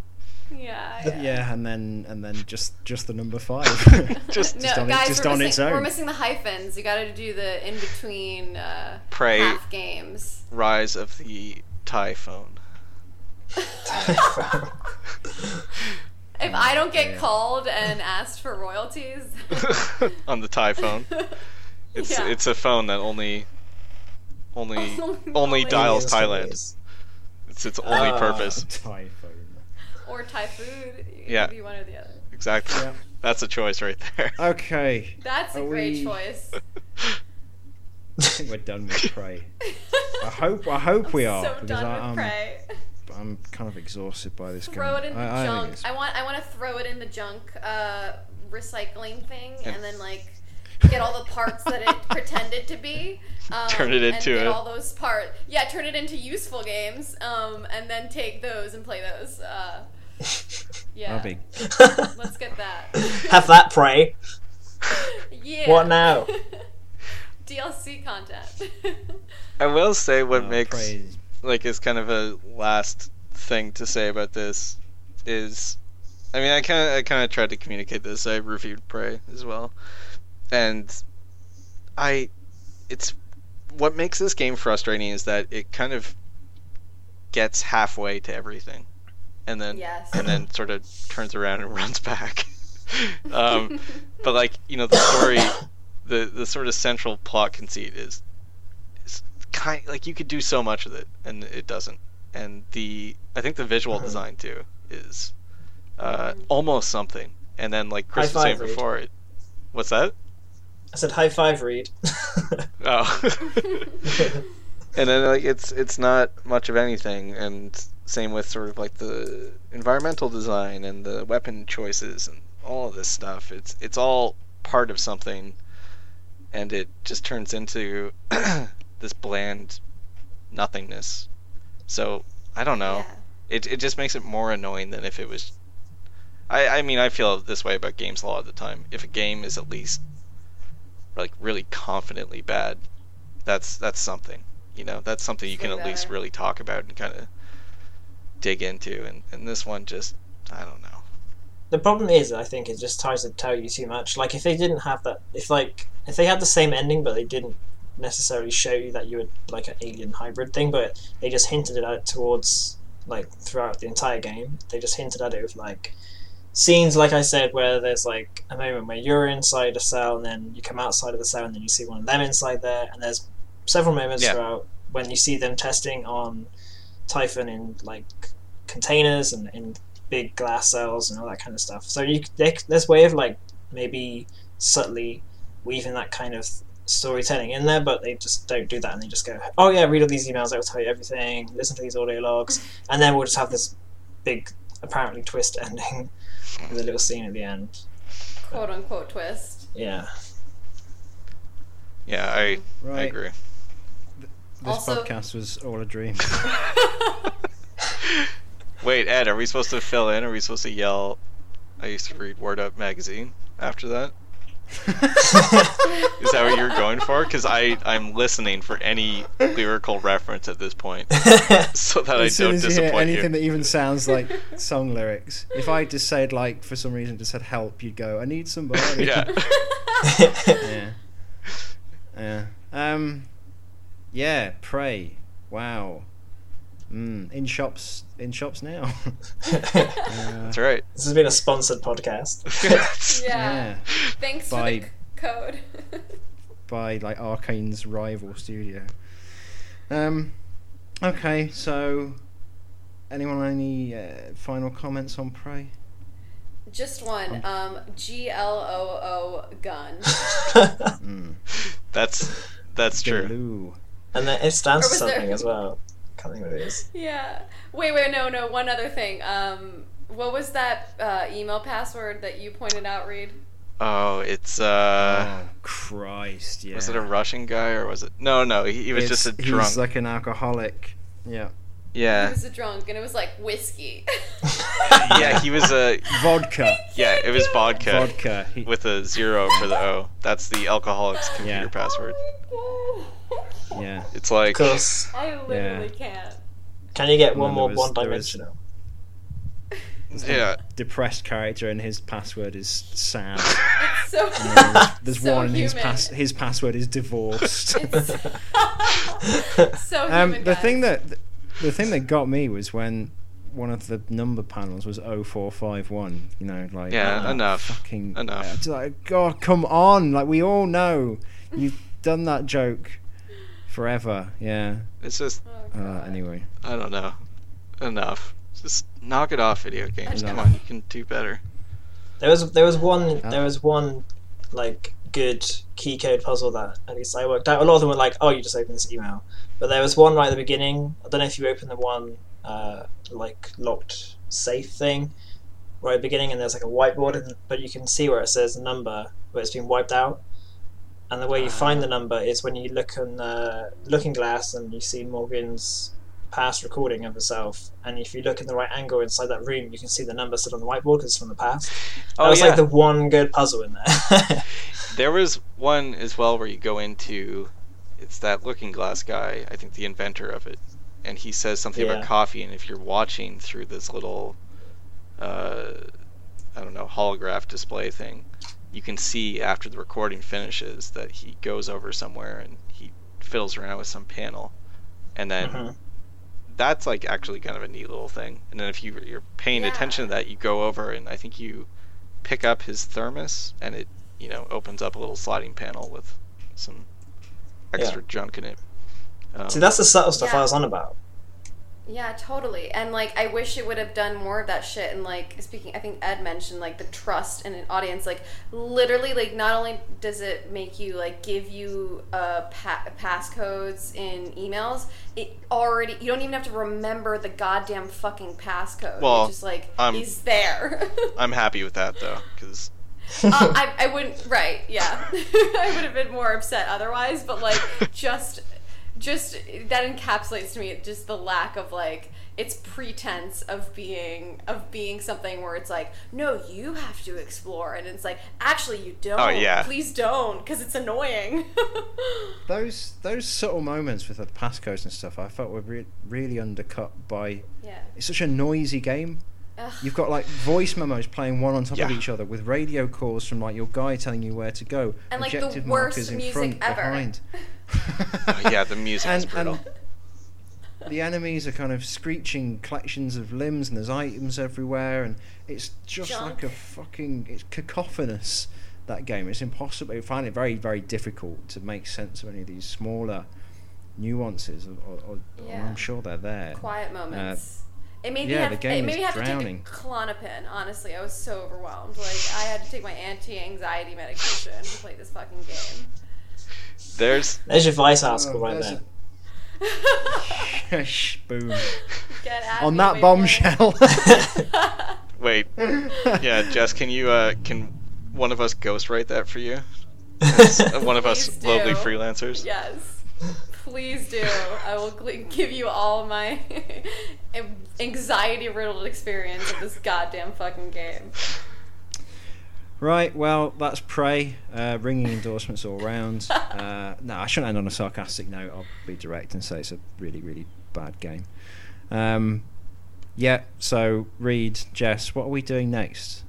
Yeah. Yeah, yeah. and then and then just just the number five. [LAUGHS] [LAUGHS] Just- no, just on, it- guys, just we're, on missing, its own. we're missing the hyphens. You got to do the in between uh, Prey, half games. rise of the typhoon. [LAUGHS] If I don't get Yeah. called and asked for royalties, on the typhoon. It's Yeah. it's a phone that only only Only- only only dials Thailand. It's its only Ah. purpose. Typhoon. Or Thai food. You Yeah. can do one or the other. Exactly. Yeah. [LAUGHS] That's a choice right there. Okay, That's a great we- choice. I [LAUGHS] think we're done with [LAUGHS] prey. I hope I hope we are So because done I, with I'm prey. I'm kind of exhausted by this throw it game. in the I, I think junk. it's- I want I want to throw it in the junk uh, recycling thing, Yeah. and then like get all the parts that it pretended to be. Um, Turn it and into get a- all those parts. Yeah, turn it into useful games, um, and then take those and play those. Uh, [LAUGHS] yeah, That'd [LAUGHS] be let's get that. have that prey. [LAUGHS] yeah. What now? DLC content. I will say what uh, makes Prey like is kind of a last thing to say about this is I mean I kind of I kind of tried to communicate this. I reviewed Prey as well. And I it's what makes this game frustrating is that it kind of gets halfway to everything and then yes. and then sort of turns around and [LAUGHS] runs back. [LAUGHS] um, but like you know the story, the the sort of central plot conceit is is kind like you could do so much with it and it doesn't. And the I think the visual Uh-huh. design too is uh, Mhm. almost something. And then like Chris High was saying five, Reid. before it, what's that? I said high five, Reid. Oh. [LAUGHS] and then like it's it's not much of anything and same with sort of like the environmental design and the weapon choices and all of this stuff it's it's all part of something and it just turns into [CLEARS THROAT] this bland nothingness so i don't know Yeah. it, it just makes it more annoying than if it was I, I mean I feel this way about games a lot of the time. If a game is at least like really confidently bad, that's that's something. You know, that's something you can at least really talk about and kind of dig into. And, and this one just I don't know. The problem is, I think, it just tries to tell you too much. Like, if they didn't have that, if like, if they had the same ending, but they didn't necessarily show you that you were like an alien hybrid thing, but they just hinted it out towards like throughout the entire game. They just hinted at it with like scenes, like I said, where there's like a moment where you're inside a cell, and then you come outside of the cell, and then you see one of them inside there, and there's several moments Yeah. throughout when you see them testing on Typhon in like containers and in big glass cells and all that kind of stuff. So you they, there's way of like maybe subtly weaving that kind of storytelling in there, but they just don't do that, and they just go, "Oh yeah, read all these emails. I will tell you everything. Listen to these audio logs, and then we'll just have this big, apparently twist [LAUGHS] ending with a little scene at the end." Quote unquote twist. Yeah, Yeah, I I Right. agree. This Also- podcast was all a dream. [LAUGHS] [LAUGHS] Wait, Ed, are we supposed to fill in? Are we supposed to yell? I used to read Word Up magazine after that. [LAUGHS] Is that what you're going for? Because I I'm listening for any lyrical reference at this point, [LAUGHS] so that I as soon don't as you hear anything you. that even sounds like song lyrics, if I just said like for some reason just said help, you'd go, I need somebody. yeah. [LAUGHS] yeah. Yeah. Um. Yeah. Pray. Wow. Mm. In shops. In shops now. Uh, [LAUGHS] [LAUGHS] That's right. this has been a sponsored podcast. [LAUGHS] Yeah. yeah. Thanks for By- the c- code. By like Arkane's rival studio. Um. Okay. So. Anyone any uh, final comments on Prey? Just one. Um, G L O O gun. Mm. That's that's true. Galoo. and then it stands for was there- something as well. Can't think what it is. yeah. Wait, wait, no, no. One other thing. Um, what was that uh, email password that you pointed out, Reid? Oh, it's uh, oh Christ! Yeah. was it a Russian guy or was it? No, no, he, he was just a It's- drunk. He's like an alcoholic. Yeah. Yeah. He was a drunk, and it was like whiskey. [LAUGHS] yeah, he was a [LAUGHS] Vodka. yeah. It was vodka, Vodka. With a zero for the O. That's the alcoholic's [LAUGHS] computer Yeah. password. Yeah. It's like Because I literally can't. can you get one more there was- there was- one-dimensional? yeah. Depressed character, and his password is sad. [LAUGHS] It's so. And [LAUGHS] there's there's So one, and his human. pass his password is divorced. It's [LAUGHS] so um, human. the thing that the thing that got me was when one of the number panels was 0451 you know like Yeah, oh, enough. fucking Enough. it's like god come on like we all know you've done that joke forever yeah It's just Oh, uh, anyway I don't know. Enough. Just knock it off, video games. Come on, you can do better. There was there was one Uh, there was one like good key code puzzle that at least I worked out. A lot of them were like, oh, you just open this email, but there was one right at the beginning. I don't know if you open the one uh, like locked safe thing right at the beginning, and there's like a whiteboard, and, but you can see where it says the number where it's been wiped out. And the way you find the number is when you look in the looking glass and you see Morgan's past recording of herself, and if you look in the right angle inside that room, you can see the number still on the whiteboard because it's from the past. That Oh was yeah. like the one good puzzle in there. [LAUGHS] There was one as well where you go into it's that looking glass guy, I think the inventor of it, and he says something about coffee and if you're watching through this little uh I don't know, holograph display thing, you can see after the recording finishes that he goes over somewhere and he fiddles around with some panel. And then Mhm. that's like actually kind of a neat little thing. And then if you you're paying Yeah. attention to that, you go over and I think you pick up his thermos and it you know opens up a little sliding panel with some extra junk in it. Um, See, that's the subtle stuff Yeah. I was on about. Yeah, totally. And like I wish it would have done more of that shit and like speaking I think Ed mentioned like the trust in an audience like literally like not only does it make you like give you uh pa- passcodes in emails, it already you don't even have to remember the goddamn fucking passcode. Well, just like I'm- he's there. [LAUGHS] I'm happy with that though because [LAUGHS] uh, I, I wouldn't right yeah [LAUGHS] i would have been more upset otherwise but like just just that encapsulates to me just the lack of like its pretense of being of being something where it's like no you have to explore. And it's like actually you don't. Oh, yeah. please don't because it's annoying. [LAUGHS] Those those subtle moments with the passcodes and stuff I felt were re- really undercut by yeah. it's such a noisy game Ugh. You've got like voice memos playing one on top of each other with radio calls from like your guy telling you where to go. And, like, the worst in music front, ever. behind. Oh, [LAUGHS] yeah, the music is brutal. and the enemies are kind of screeching collections of limbs and there's items everywhere and it's just Junk. like a fucking it's cacophonous that game it's impossible I find it very very difficult to make sense of any of these smaller nuances or, or, or I'm sure they're there quiet uh, moments it made yeah, me have, the game it made me have drowning. to take a Klonopin, honestly. I was so overwhelmed. Like, I had to take my anti anxiety medication to play this fucking game. There's There's your Vice article Oh, right there's there. [LAUGHS] Shh, boom Get at on me, that bombshell [LAUGHS] [LAUGHS] wait, yeah, Jess, can you uh can one of us ghostwrite that for you? One of us Please do. lovely freelancers. Yes. Please do. I will gl- give you all my [LAUGHS] anxiety riddled experience of this goddamn fucking game. Right, well, that's Prey. Uh, ringing endorsements all round. [LAUGHS] Uh, no, I shouldn't end on a sarcastic note. I'll be direct and say it's a really, really bad game. Um, yeah, so Reid, Jess, what are we doing next?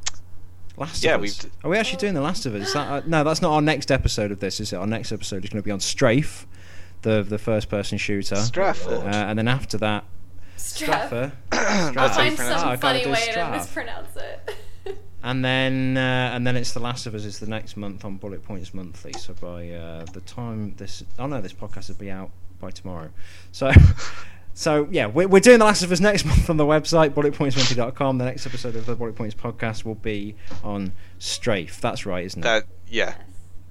Last Yeah, of we've- Are we actually doing The Last of Us? Is that, uh, no, that's not our next episode of this, is it? Our next episode is going to be on Strafe, the the first person shooter. Stratford. Uh, and then after that, Strap. [COUGHS] Straffer. I'll That's how you find some I gotta funny do way to mispronounce it. [LAUGHS] And then uh, and then it's The Last of Us is the next month on Bullet Points Monthly. So by uh, the time this oh no, this podcast will be out by tomorrow. So [LAUGHS] So yeah, we're, we're doing The Last of Us next month on the website bulletpoints20.com. The next episode of the Bullet Points podcast will be on Strafe. That's right, isn't it? That yeah,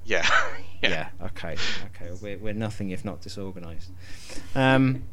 yeah, [LAUGHS] yeah. yeah. Okay. Okay. We're we're nothing if not disorganized. Um,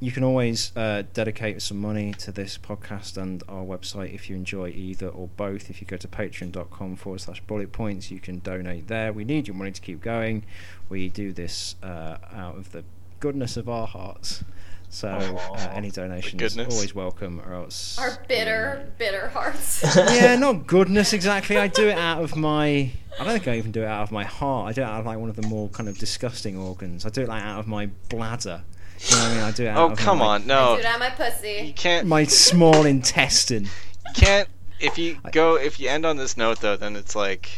you can always uh, dedicate some money to this podcast and our website if you enjoy either or both. If you go to patreon.com forward slash bullet points, you can donate there. We need your money to keep going. We do this uh, out of the goodness of our hearts. So uh, any donation is always welcome, or else Our bitter, bitter hearts. yeah, not goodness exactly. I do it out of my. I don't think I even do it out of my heart. I do it out of like one of the more kind of disgusting organs. I do it like out of my bladder. You know what I mean? I do it out Oh of come my, on, no, Dude, I'm my pussy. you can't. my small intestine. You can't. If you go, if you end on this note though, then it's like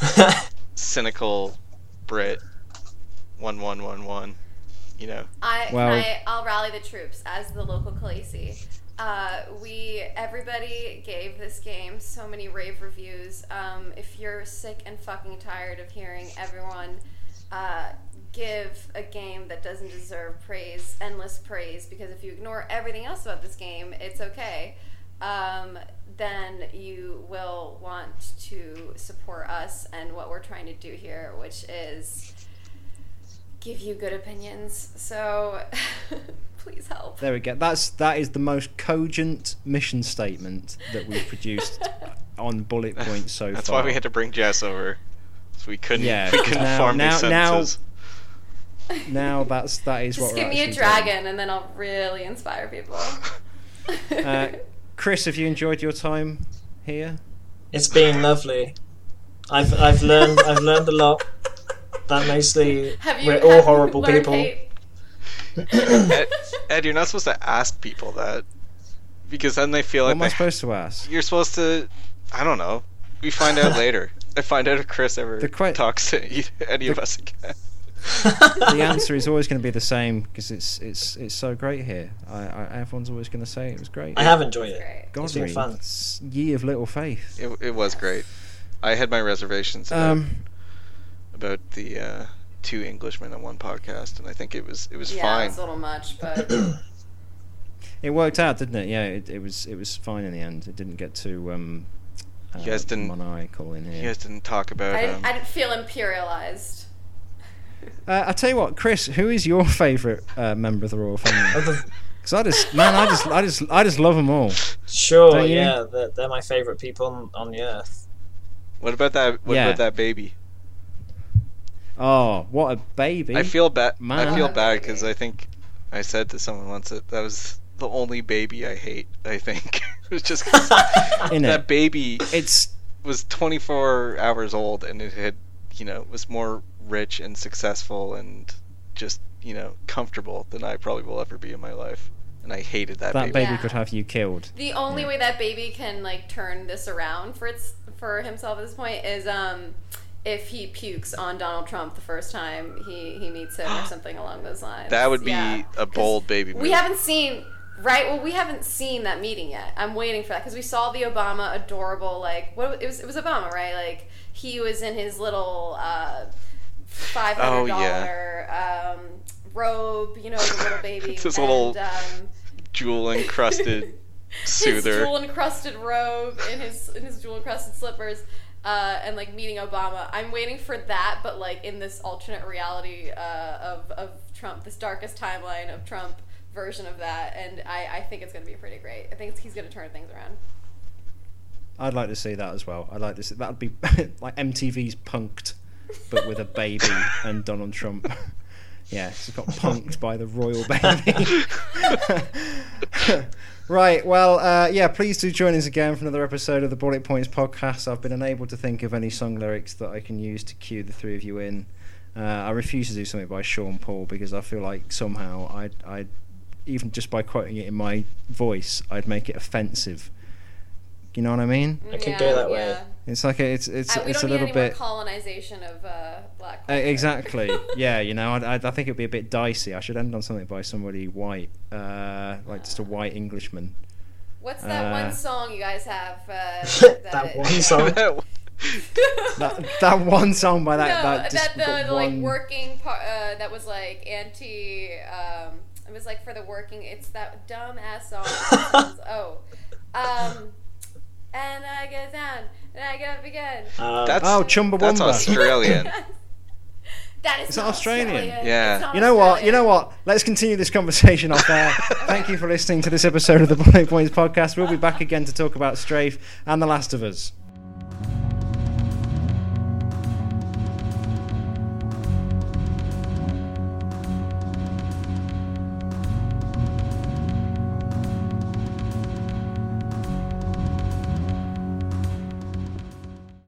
[LAUGHS] cynical Brit. One one one one. You know. I, Well- I I'll rally the troops as the local Khaleesi. Uh, we everybody gave this game so many rave reviews. Um, if you're sick and fucking tired of hearing everyone uh, give a game that doesn't deserve praise, endless praise, because if you ignore everything else about this game, it's okay. Um, then you will want to support us and what we're trying to do here, which is give you good opinions. So [LAUGHS] please help. There we go. That's that is the most cogent mission statement that we've produced [LAUGHS] on bullet points so far. That's far. why we had to bring Jess over. So we couldn't. Yeah, we couldn't now- form now- these now- sentences. Now that's that is Just what give we're me a actually dragon and then I'll really inspire people. [LAUGHS] Uh, Chris, have you enjoyed your time here? It's been lovely. I've I've learned I've learned a lot. That mostly have you we're have all horrible people. hate? Ed, Ed, you're not supposed to ask people that because then they feel What like am I supposed to ask? you're supposed to. I don't know. We find out [LAUGHS] later. I find out if Chris ever The que- talks to any of us again. the answer is always going to be the same because it's it's it's so great here. I, I, everyone's always going to say it was great. I have enjoyed it. great. It's been Godry, fun. it's ye of little faith. It, it was great. I had my reservations about, Um, about the uh, two Englishmen on one podcast, and I think it was it was yeah, fine. it's a little much, [COUGHS] but it worked out, didn't it? Yeah, it, it was it was fine in the end. It didn't get too um, uh, You guys didn't- maniacal in You guys didn't talk about. I, Um, didn't, I didn't feel imperialized. [LAUGHS] Uh, I tell you what, Chris, who is your favourite uh, member of the royal family? [LAUGHS] Because I just man, I just I just I just love them all. Sure, yeah, they're, they're my favourite people on, on the earth. what about that? What Yeah. about that baby? Oh, what a baby! I feel bad. I feel bad because I think I said to someone once that that was the only baby I hate. I think [LAUGHS] it was just 'cause [LAUGHS] In that it, baby it's was 24 hours old and it had, you know, was more rich and successful and just, you know, comfortable than I probably will ever be in my life. And I hated that, that baby. baby Yeah. could have you killed. The only Yeah. way that baby can like turn this around for its for himself at this point is um if he pukes on Donald Trump the first time he he meets him or [GASPS] something along those lines. That would be Yeah. a bold baby move. We haven't seen right. Well, we haven't seen that meeting yet. I'm waiting for that because we saw the Obama adorable like what it was. It was Obama, right? Like he was in his little uh, five Oh, hundred dollar um, robe. You know, the little [LAUGHS] baby. It's this and, little um, jewel encrusted [LAUGHS] his soother. jewel encrusted robe in his in his jewel encrusted slippers. Uh, and like meeting Obama, I'm waiting for that, but like in this alternate reality uh, of of Trump, this darkest timeline of Trump version of that, and I, I think it's gonna be pretty great. I think it's, he's gonna turn things around. I'd like to see that as well. I'd like to see that'd be [LAUGHS] like MTV's Punked, but with a baby [LAUGHS] and Donald Trump. [LAUGHS] Yeah, he's got punked by the royal baby. Right, well, uh, yeah, please do join us again for another episode of the Bullet Points podcast. I've been unable to think of any song lyrics that I can use to cue the three of you in. Uh, I refuse to do something by Sean Paul because I feel like somehow I'd, I'd, even just by quoting it in my voice, I'd make it offensive. You know what I mean? I could go that way. It's like a, it's it's Uh, it's a little bit colonization of uh, black. uh, exactly. [LAUGHS] yeah, you know, I, I, I think it'd be a bit dicey. I should end on something by somebody white, uh, like just a white Englishman. What's that uh, one song you guys have? Uh, [LAUGHS] That it- one song. [LAUGHS] That that one song by that no, that, just that the, got the like working part uh, that was like anti um, It was like for the working. It's that dumb ass song. oh, um, and I go down and I go up again. Um, That's Oh, Chumbawamba. that's Australian. [LAUGHS] that is Is that not Australian? Yeah. It's not You know what? You know what? Let's continue this conversation off air. [LAUGHS] Thank you for listening to this episode of the Bullet Points podcast. We'll be back again to talk about Strafe and The Last of Us.